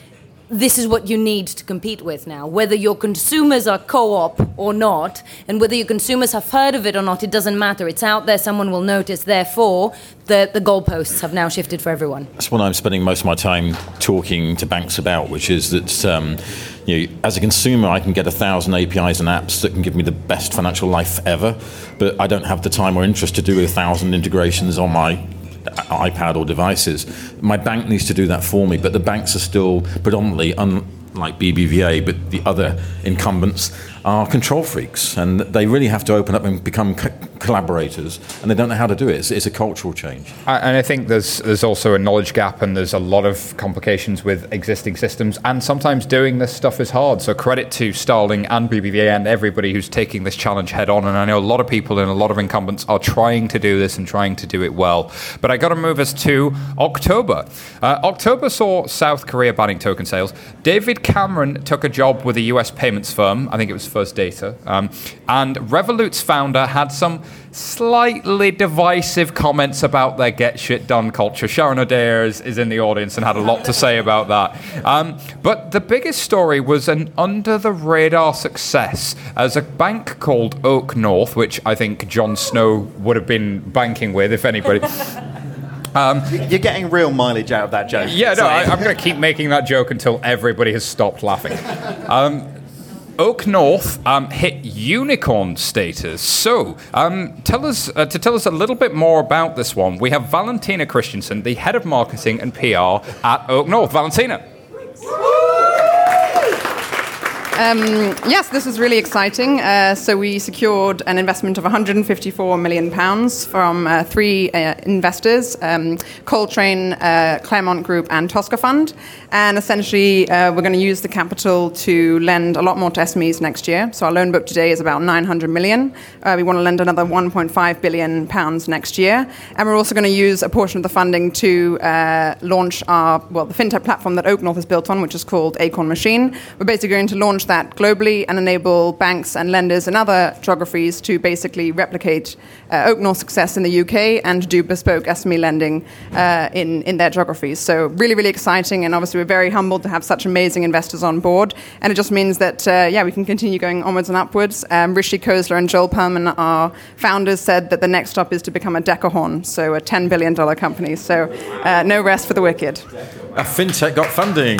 this is what you need to compete with now. Whether your consumers are co op or not, and whether your consumers have heard of it or not, it doesn't matter. It's out there, someone will notice. Therefore, the, the goalposts have now shifted for everyone. That's what I'm spending most of my time talking to banks about, which is that. Um, you know, as a consumer, I can get a thousand APIs and apps that can give me the best financial life ever, but I don't have the time or interest to do a thousand integrations on my iPad or devices. My bank needs to do that for me, but the banks are still predominantly, unlike BBVA, but the other incumbents are control freaks, and they really have to open up and become co- collaborators, and they don't know how to do it. It's, it's a cultural change. And I think there's there's also a knowledge gap, and there's a lot of complications with existing systems, and sometimes doing this stuff is hard. So credit to Starling and BBVA and everybody who's taking this challenge head on. And I know a lot of people and a lot of incumbents are trying to do this and trying to do it well. But I got to move us to October. Uh, October saw South Korea banning token sales. David Cameron took a job with a U.S. payments firm. I think it was First Data. Um, and Revolut's founder had some slightly divisive comments about their get shit done culture. Sharon Adair is, is in the audience and had a lot to say about that. Um, but the biggest story was an under the radar success as a bank called Oak North, which I think Jon Snow would have been banking with, if anybody. Um, You're getting real mileage out of that joke. Yeah, no, I, am going to keep making that joke until everybody has stopped laughing. Um, Oak North um, hit unicorn status. So, um, tell us uh, to tell us a little bit more about this one. We have Valentina Christensen, the head of marketing and PR at Oak North. Valentina. Um, yes, this is really exciting. Uh, so we secured an investment of 154 million pounds from uh, three uh, investors: um, Coltrane, uh, Clermont Group, and Tosca Fund. And essentially, uh, we're going to use the capital to lend a lot more to SMEs next year. So our loan book today is about 900 million. Uh, we want to lend another 1.5 billion pounds next year, and we're also going to use a portion of the funding to launch our well, the fintech platform that Oak North is built on, which is called Acorn Machine. We're basically going to launch that globally and enable banks and lenders in other geographies to basically replicate uh, Oak North's success in the UK and do bespoke SME lending uh, in, in their geographies. So, really, really exciting. And obviously, we're very humbled to have such amazing investors on board. And it just means that, uh, yeah, we can continue going onwards and upwards. Um, Rishi Khosla and Joel Perlman, our founders, said that the next stop is to become a decahorn, so a $10 billion company. So, uh, no rest for the wicked. A fintech got funding.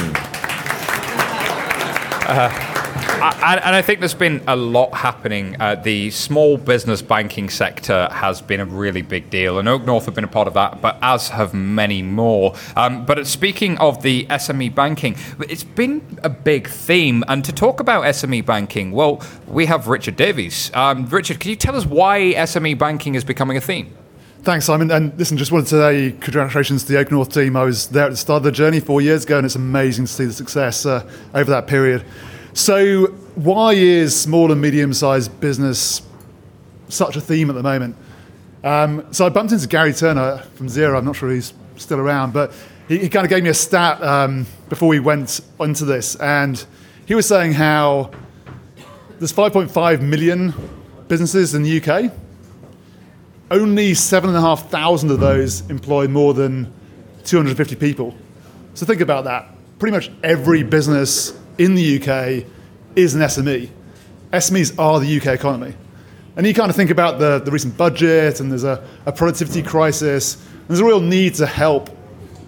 Uh, I, and I think there's been a lot happening. Uh, the small business banking sector has been a really big deal, and Oak North have been a part of that, but as have many more. Um, but speaking of the SME banking, it's been a big theme. And to talk about SME banking, well, we have Richard Davies. Um, Richard, can you tell us why SME banking is becoming a theme? Thanks, Simon. And listen, just wanted to say congratulations to the Oak North team. I was there at the start of the journey four years ago, and it's amazing to see the success uh, over that period. So, why is small and medium sized business such a theme at the moment? Um, so, I bumped into Gary Turner from Xero. I'm not sure he's still around, but he, he kind of gave me a stat um, before we went into this. And he was saying how there's 5.5 million businesses in the UK. Only 7,500 of those employ more than 250 people. So, think about that. Pretty much every business in the UK is an SME. SMEs are the UK economy. And you kind of think about the, the recent budget, and there's a, a productivity crisis. And there's a real need to help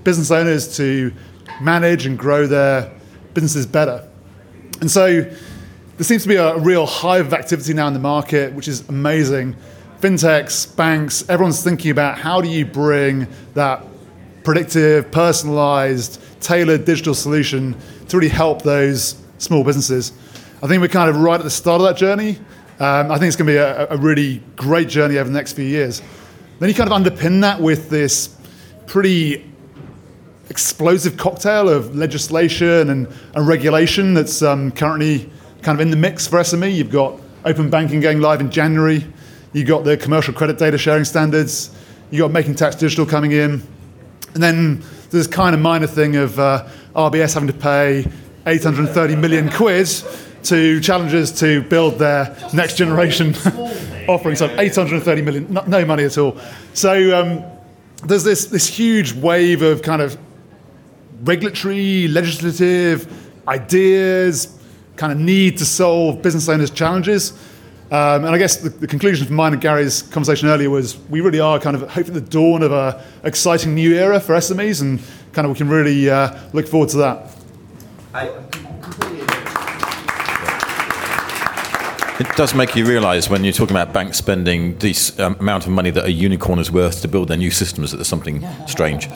business owners to manage and grow their businesses better. And so there seems to be a real hive of activity now in the market, which is amazing. Fintechs, banks, everyone's thinking about how do you bring that predictive, personalized, tailored digital solution to really help those small businesses. I think we're kind of right at the start of that journey. Um, I think it's going to be a, a, really great journey over the next few years. Then you kind of underpin that with this pretty explosive cocktail of legislation and, and regulation that's um, currently kind of in the mix for SME. You've got open banking going live in January. You've got the commercial credit data sharing standards. You've got making tax digital coming in. And then there's kind of minor thing of uh, RBS having to pay 830 million quid to challengers to build their next generation offering. So 830 million, no, no money at all. So um, there's this, this huge wave of kind of regulatory, legislative ideas, kind of need to solve business owners' challenges. Um, and I guess the, the, conclusion from mine and Gary's conversation earlier was we really are kind of hoping the dawn of an exciting new era for SMEs, and kind of we can really uh, look forward to that. It does make you realise when you're talking about banks spending this um, amount of money that a unicorn is worth to build their new systems that there's something strange.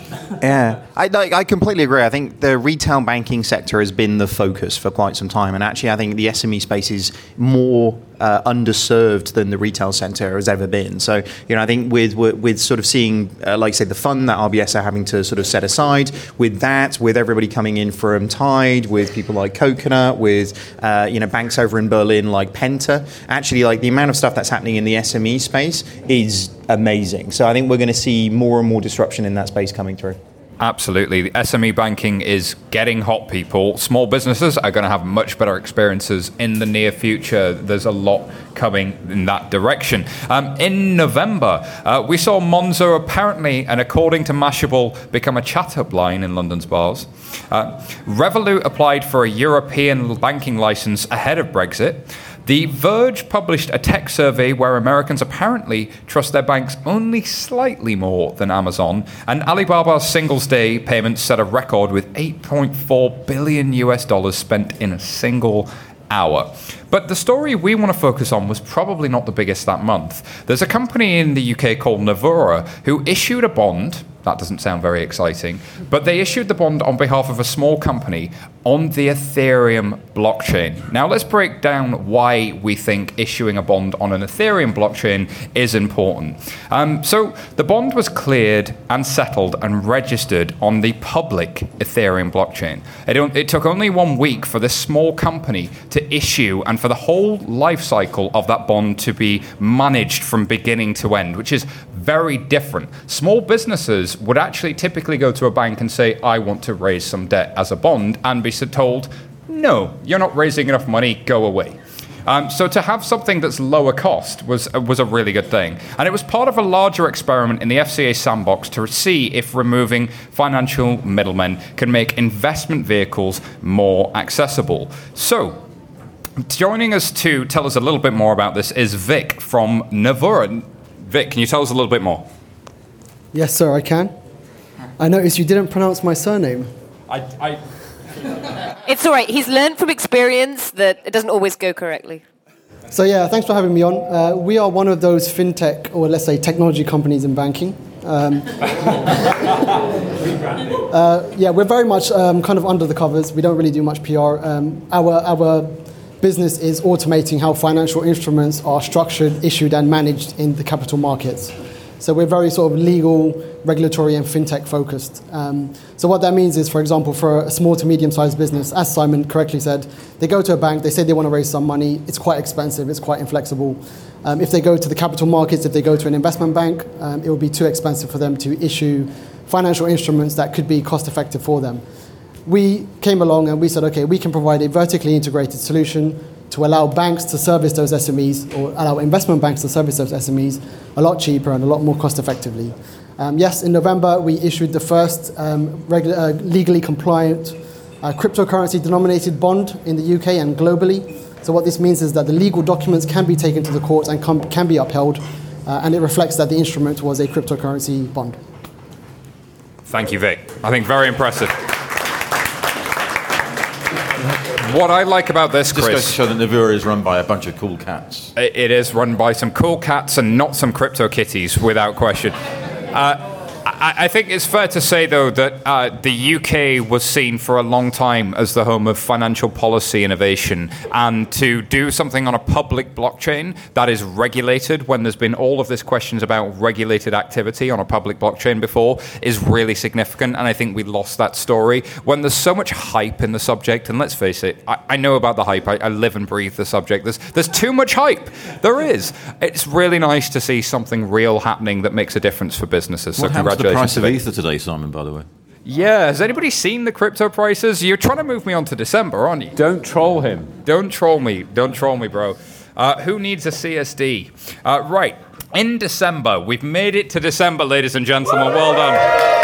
Yeah, I, I completely agree. I think the retail banking sector has been the focus for quite some time, and actually, I think the SME space is more uh, underserved than the retail sector has ever been. So, you know, I think with with sort of seeing, uh, like say, the fund that RBS are having to sort of set aside, with that, with everybody coming in from Tide, with people like Coconut, with uh, you know banks over in Berlin like Penta, actually, like the amount of stuff that's happening in the SME space is amazing. So, I think we're going to see more and more disruption in that space coming through. Absolutely. The SME banking is getting hot, people. Small businesses are going to have much better experiences in the near future. There's a lot coming in that direction. Um, in November, uh, we saw Monzo apparently, and according to Mashable, become a chat up line in London's bars. Uh, Revolut applied for a European banking license ahead of Brexit. The Verge published a tech survey where Americans apparently trust their banks only slightly more than Amazon, and Alibaba's Singles Day payments set a record with 8.4 billion US dollars spent in a single hour. But the story we want to focus on was probably not the biggest that month. There's a company in the UK called Nivaura who issued a bond That doesn't sound very exciting. But they issued the bond on behalf of a small company on the Ethereum blockchain. Now, let's break down why we think issuing a bond on an Ethereum blockchain is important. Um, so, the bond was cleared and settled and registered on the public Ethereum blockchain. It, it took only one week for this small company to issue and for the whole life cycle of that bond to be managed from beginning to end, which is very different. Small businesses would actually typically go to a bank and say, I want to raise some debt as a bond, and be told, no, you're not raising enough money, go away. Um, so to have something that's lower cost was uh, was a really good thing, and it was part of a larger experiment in the FCA sandbox to see if removing financial middlemen can make investment vehicles more accessible. So. Joining us to tell us a little bit more about this is Vic from Nivaura. Vic, can you tell us a little bit more? Yes, sir, I can. I noticed you didn't pronounce my surname. I, I It's all right. He's learned from experience that it doesn't always go correctly. So, yeah, thanks for having me on. Uh, we are one of those fintech, or let's say technology companies in banking. Um, uh, yeah, we're very much um, kind of under the covers. We don't really do much PR. Um, our, our business is automating how financial instruments are structured, issued, and managed in the capital markets. So we're very sort of legal, regulatory, and fintech focused. Um, so what that means is, for example, for a small to medium-sized business, as Simon correctly said, they go to a bank, they say they want to raise some money. It's quite expensive. It's quite inflexible. Um, if they go to the capital markets, if they go to an investment bank, um, it will be too expensive for them to issue financial instruments that could be cost-effective for them. We came along and we said, okay, we can provide a vertically integrated solution to allow banks to service those SMEs or allow investment banks to service those SMEs a lot cheaper and a lot more cost effectively. Um, yes, in November we issued the first um, regu- uh, legally compliant uh, cryptocurrency denominated bond in the UK and globally. So what this means is that the legal documents can be taken to the courts and com- can be upheld, uh, and it reflects that the instrument was a cryptocurrency bond. Thank you, Vic. I think very impressive. What I like about this, Just goes Chris, to show that Nivaura is run by a bunch of cool cats. it it is run by some cool cats and not some crypto kitties, without question. Uh, I, I think it's fair to say, though, that uh, the UK was seen for a long time as the home of financial policy innovation, and to do something on a public blockchain that is regulated, when there's been all of this questions about regulated activity on a public blockchain before, is really significant. And I think we lost that story when there's so much hype in the subject. And let's face it, I, I know about the hype. I, I live and breathe the subject. There's there's too much hype. There is. It's really nice to see something real happening that makes a difference for businesses. So to the price of Ether today, Simon, by the way? Yeah, has anybody seen the crypto prices? You're trying to move me on to December, aren't you? Don't troll him. Don't troll me. Don't troll me, bro. Uh, who needs a CSD? Uh, right. In December, we've made it to December, ladies and gentlemen. Well done.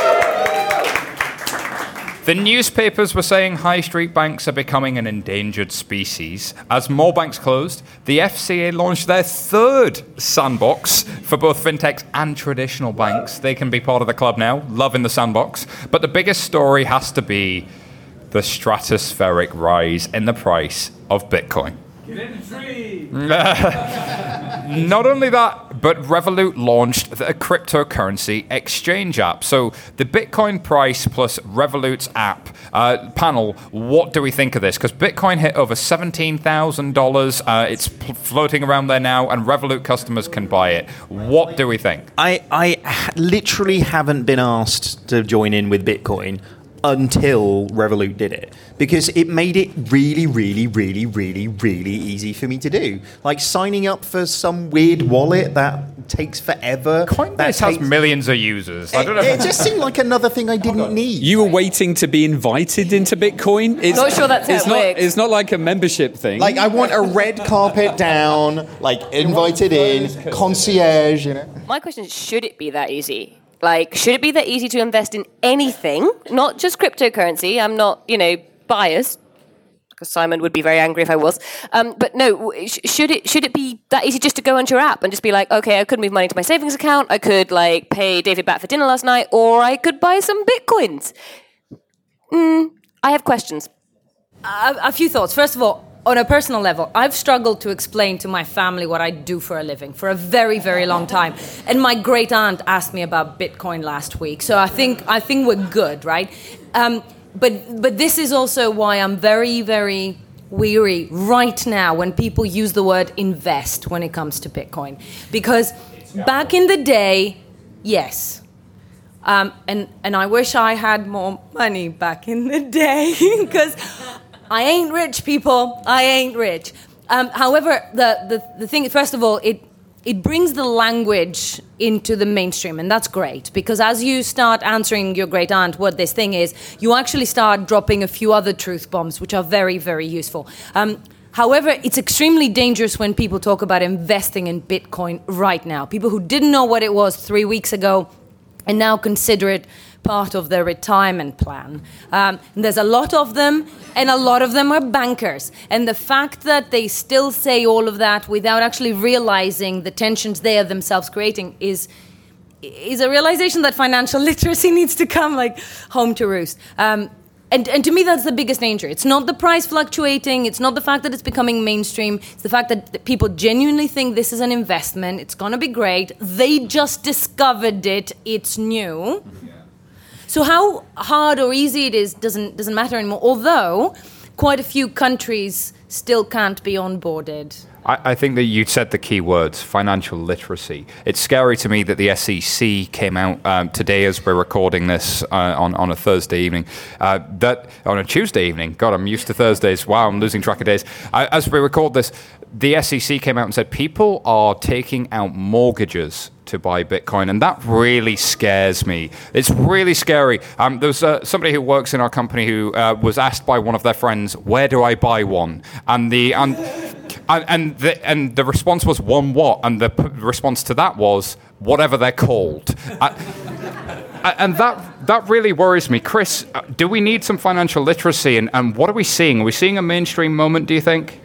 The newspapers were saying high street banks are becoming an endangered species. As more banks closed, the FCA launched their third sandbox for both fintechs and traditional banks. They can be part of the club now, loving the sandbox. But the biggest story has to be the stratospheric rise in the price of Bitcoin. Not only that, but Revolut launched a cryptocurrency exchange app. So the Bitcoin price plus Revolut's app uh, panel. What do we think of this? Because Bitcoin hit over seventeen thousand uh, dollars. It's pl- floating around there now, and Revolut customers can buy it. What do we think? I, I literally haven't been asked to join in with Bitcoin until Revolut did it because it made it really, really, really, really, really easy for me to do. Like signing up for some weird wallet that takes forever. Coinbase that has takes- millions of users. I don't know. It just seemed like another thing I didn't need. You were waiting to be invited into Bitcoin. It's Not sure that's how it's it not. works. It's not like a membership thing. Like I want a red carpet down, like invited in, concierge. You know. My question is should it be that easy? Like, should it be that easy to invest in anything, not just cryptocurrency? I'm not, you know, biased because Simon would be very angry if I was. Um, but no, sh- should it should it be that easy just to go onto your app and just be like, okay, I could move money to my savings account, I could like pay David back for dinner last night, or I could buy some bitcoins. Mm, I have questions. A, a few thoughts. First of all, on a personal level, I've struggled to explain to my family what I do for a living for a very, very long time. And my great aunt asked me about Bitcoin last week, so I think I think we're good, right? Um, but but this is also why I'm very, very weary right now when people use the word invest when it comes to Bitcoin, because back in the day, yes. Um, and and I wish I had more money back in the day because I ain't rich, people. I ain't rich. Um, however, the, the, the thing, first of all, it, it brings the language into the mainstream, and that's great because as you start answering your great aunt what this thing is, you actually start dropping a few other truth bombs, which are very, very useful. Um, However, it's extremely dangerous when people talk about investing in Bitcoin right now. People who didn't know what it was three weeks ago and now consider it part of their retirement plan. Um, there's a lot of them, and a lot of them are bankers. And the fact that they still say all of that without actually realizing the tensions they are themselves creating is is a realization that financial literacy needs to come like home to roost. Um, and, and to me, that's the biggest danger. It's not the price fluctuating. It's not the fact that it's becoming mainstream. It's the fact that people genuinely think this is an investment. It's going to be great. They just discovered it. It's new. So how hard or easy it is doesn't doesn't matter anymore. Although quite a few countries still can't be onboarded. I, I think that you said the key words financial literacy. It's scary to me that the SEC came out um, today as we're recording this uh, on, on a Thursday evening. Uh, that on a Tuesday evening. God, I'm used to Thursdays. Wow, I'm losing track of days. I, as we record this, the SEC came out and said people are taking out mortgages to buy Bitcoin, and that really scares me. It's really scary. Um, there was uh, somebody who works in our company who uh, was asked by one of their friends, "Where do I buy one?" And the and and, and the and the response was one what, and the p- response to that was whatever they're called. Uh, and that that really worries me, Chris. uh, Do we need some financial literacy, and, and what are we seeing? Are we seeing a mainstream moment? Do you think?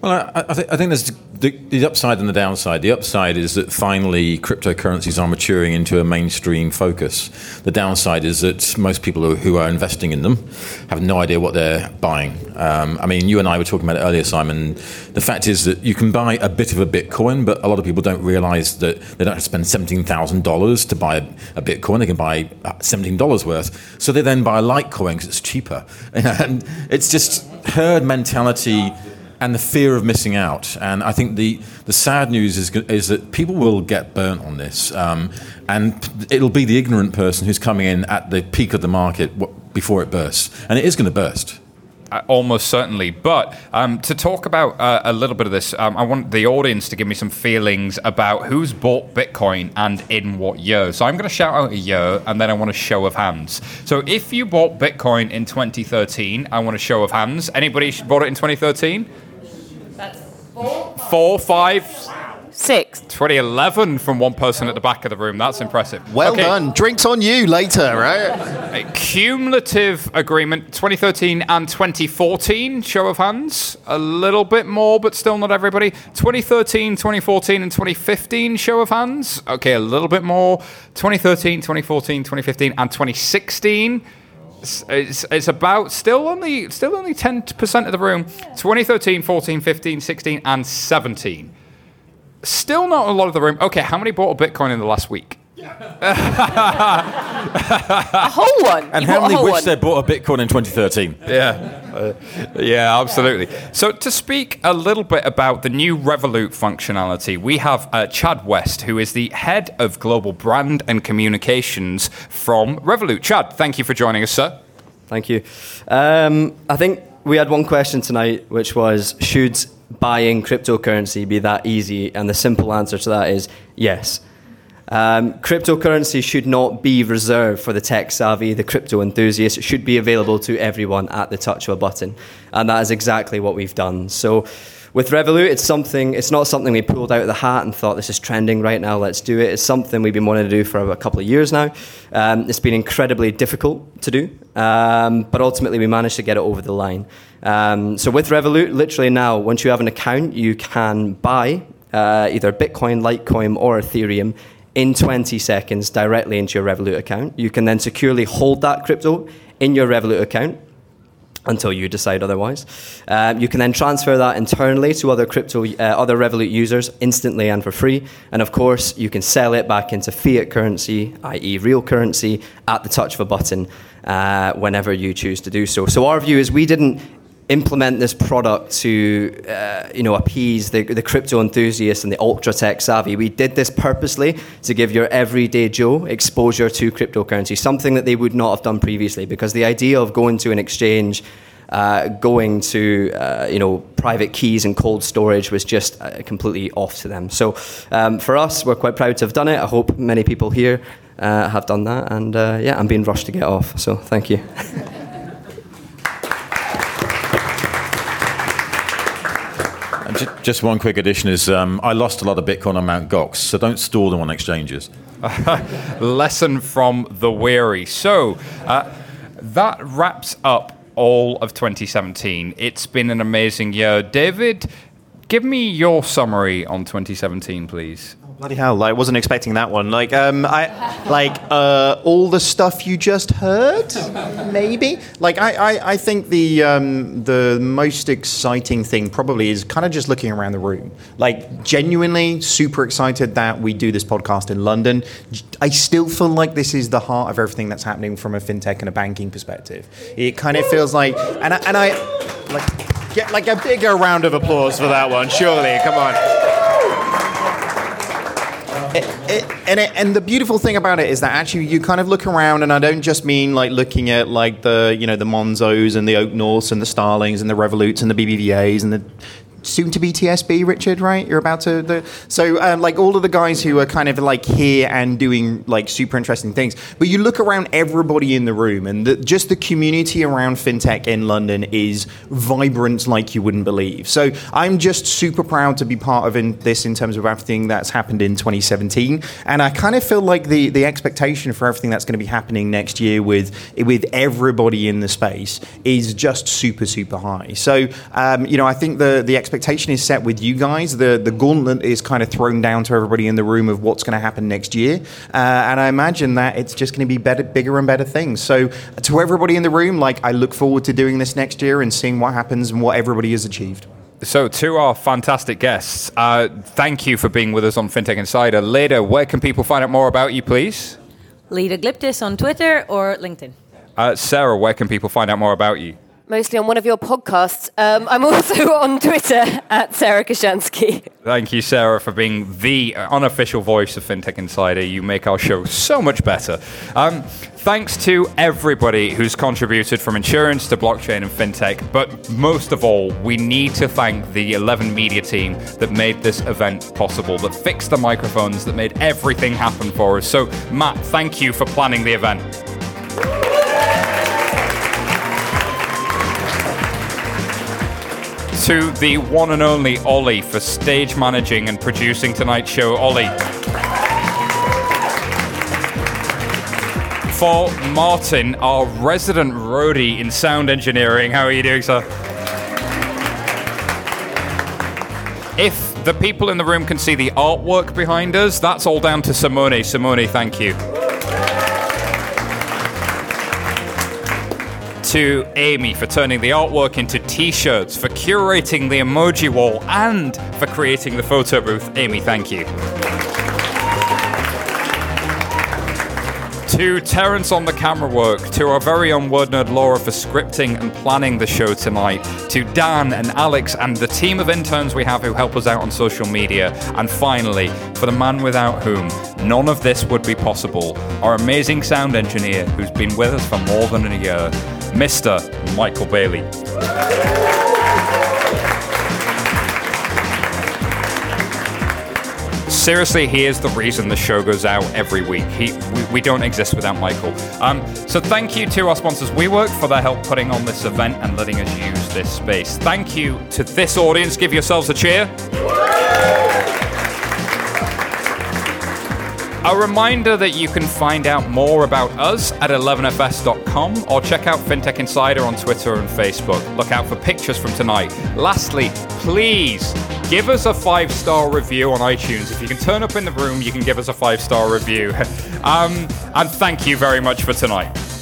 Well, I, I, th- I think there's the, the upside and the downside. The upside is that finally cryptocurrencies are maturing into a mainstream focus. The downside is that most people who, are investing in them have no idea what they're buying. Um, I mean, you and I were talking about it earlier, Simon. The fact is that you can buy a bit of a Bitcoin, but a lot of people don't realize that they don't have to spend $17,000 to buy a, Bitcoin. They can buy $17 worth. So they then buy a Litecoin because it's cheaper. And it's just herd mentality and the fear of missing out. And I think the, the sad news is, is that people will get burnt on this. Um, and it'll be the ignorant person who's coming in at the peak of the market before it bursts. And it is going to burst. Uh, almost certainly. But um, to talk about uh, a little bit of this, um, I want the audience to give me some feelings about who's bought Bitcoin and in what year. So I'm going to shout out a year and then I want a show of hands. So if you bought Bitcoin in 2013, I want a show of hands. Anybody bought it in 2013? Four, five, six. 2011 from one person at the back of the room. That's impressive. Well Okay. done. Drinks on you later, right? A cumulative agreement 2013 and 2014 show of hands a little bit more but still not everybody 2013 2014 and 2015 show of hands okay a little bit more 2013 2014 2015 and 2016 it's, it's, it's about still only still only 10% of the room. 2013 14 15 16 and 17 still not a lot of the room. Okay how many bought a bitcoin in the last week A whole one. And You how many whole wish one. they bought a Bitcoin in 2013? Yeah. Uh, yeah, absolutely. So, to speak a little bit about the new Revolut functionality, we have uh, Chad West, who is the head of global brand and communications from Revolut. Chad, thank you for joining us, sir. Thank you. Um, I think we had one question tonight, which was should buying cryptocurrency be that easy? And the simple answer to that is yes. Um, cryptocurrency should not be reserved for the tech savvy, the crypto enthusiast. It should be available to everyone at the touch of a button. And that is exactly what we've done. So with Revolut, it's something. It's not something we pulled out of the hat and thought this is trending right now. Let's do it. It's something we've been wanting to do for a couple of years now. Um, it's been incredibly difficult to do, um, but ultimately we managed to get it over the line. Um, so with Revolut, literally now, once you have an account, you can buy uh, either Bitcoin, Litecoin, or Ethereum in 20 seconds directly into your Revolut account. You can then securely hold that crypto in your Revolut account. until you decide otherwise. Um, you can then transfer that internally to other crypto, uh, other Revolut users instantly and for free. And of course, you can sell it back into fiat currency, i.e., real currency, at the touch of a button uh, whenever you choose to do so. So our view is we didn't implement this product to uh, you know appease the, the crypto enthusiasts and the ultra tech savvy. We did this purposely to give your everyday joe exposure to cryptocurrency something that they would not have done previously because the idea of going to an exchange uh, going to uh, you know private keys and cold storage was just uh, completely off to them. So um, for us we're quite proud to have done it. I hope many people here uh, have done that. And uh, yeah i'm being rushed to get off. So thank you And ju- just one quick addition is um, I lost a lot of Bitcoin on Mt. Gox, so don't store them on exchanges. Lesson from the weary. So, uh, that wraps up all of 2017. It's been an amazing year. David, give me your summary on 2017, please. Bloody hell! Like, wasn't expecting that one. Like, um, I like uh, all the stuff you just heard. Maybe. Like, I, I, I think the um, the most exciting thing probably is kind of just looking around the room. Like, genuinely super excited that we do this podcast in London. I still feel like this is the heart of everything that's happening from a fintech and a banking perspective. It kind of feels like, and I, and I like get like a bigger round of applause for that one. Surely, come on. It, it, and it, and the beautiful thing about it is that actually you kind of look around, and I don't just mean like looking at like the you know the Monzos and the Oak Norths and the Starlings and the Revoluts and the BBVAs and the soon to be TSB, Richard, right? You're about to. The, so, um, like, all of the guys who are kind of like here and doing like super interesting things. But you look around everybody in the room, and the, just the community around fintech in London is vibrant like you wouldn't believe. So, I'm just super proud to be part of in, this in terms of everything that's happened in 2017. And I kind of feel like the, the expectation for everything that's going to be happening next year with, with everybody in the space is just super, super high. So, um, you know, I think the, the expectation is set with you guys. The the gauntlet is kind of thrown down to everybody in the room of what's going to happen next year, uh, and I imagine that it's just going to be better, bigger and better things. So to everybody in the room, like I look forward to doing this next year and seeing what happens and what everybody has achieved. So, to our fantastic guests, uh, thank you for being with us on FinTech Insider. Leda, where can people find out more about you, please? Leda Glyptis on Twitter or LinkedIn. Uh, Sarah, where can people find out more about you? Mostly on one of your podcasts. Um, I'm also on Twitter at Sarah Kocianski. Thank you, Sarah, for being the unofficial voice of FinTech Insider. You make our show so much better. Um, thanks to everybody who's contributed from insurance to blockchain and fintech. But most of all, we need to thank the 11 media team that made this event possible, that fixed the microphones, that made everything happen for us. So, Matt, thank you for planning the event. To the one and only Ollie for stage managing and producing tonight's show. Ollie. For Martin, our resident roadie in sound engineering. How are you doing, sir? If the people in the room can see the artwork behind us, that's all down to Simone. Simone, thank you. To Amy for turning the artwork into t shirts, for curating the emoji wall, and for creating the photo booth. Amy, thank you. To Terence on the camera work, to our very own word nerd Laura for scripting and planning the show tonight, to Dan and Alex and the team of interns we have who help us out on social media, and finally, for the man without whom none of this would be possible, our amazing sound engineer who's been with us for more than a year, Mr. Michael Bailey. Seriously, he is the reason the show goes out every week. He, we, we don't exist without Michael. Um, so thank you to our sponsors WeWork for their help putting on this event and letting us use this space. Thank you to this audience. Give yourselves a cheer. A reminder that you can find out more about us at 11fs.com or check out FinTech Insider on Twitter and Facebook. Look out for pictures from tonight. Lastly, please give us a five star review on iTunes. If you can turn up in the room, you can give us a five star review. um, and thank you very much for tonight.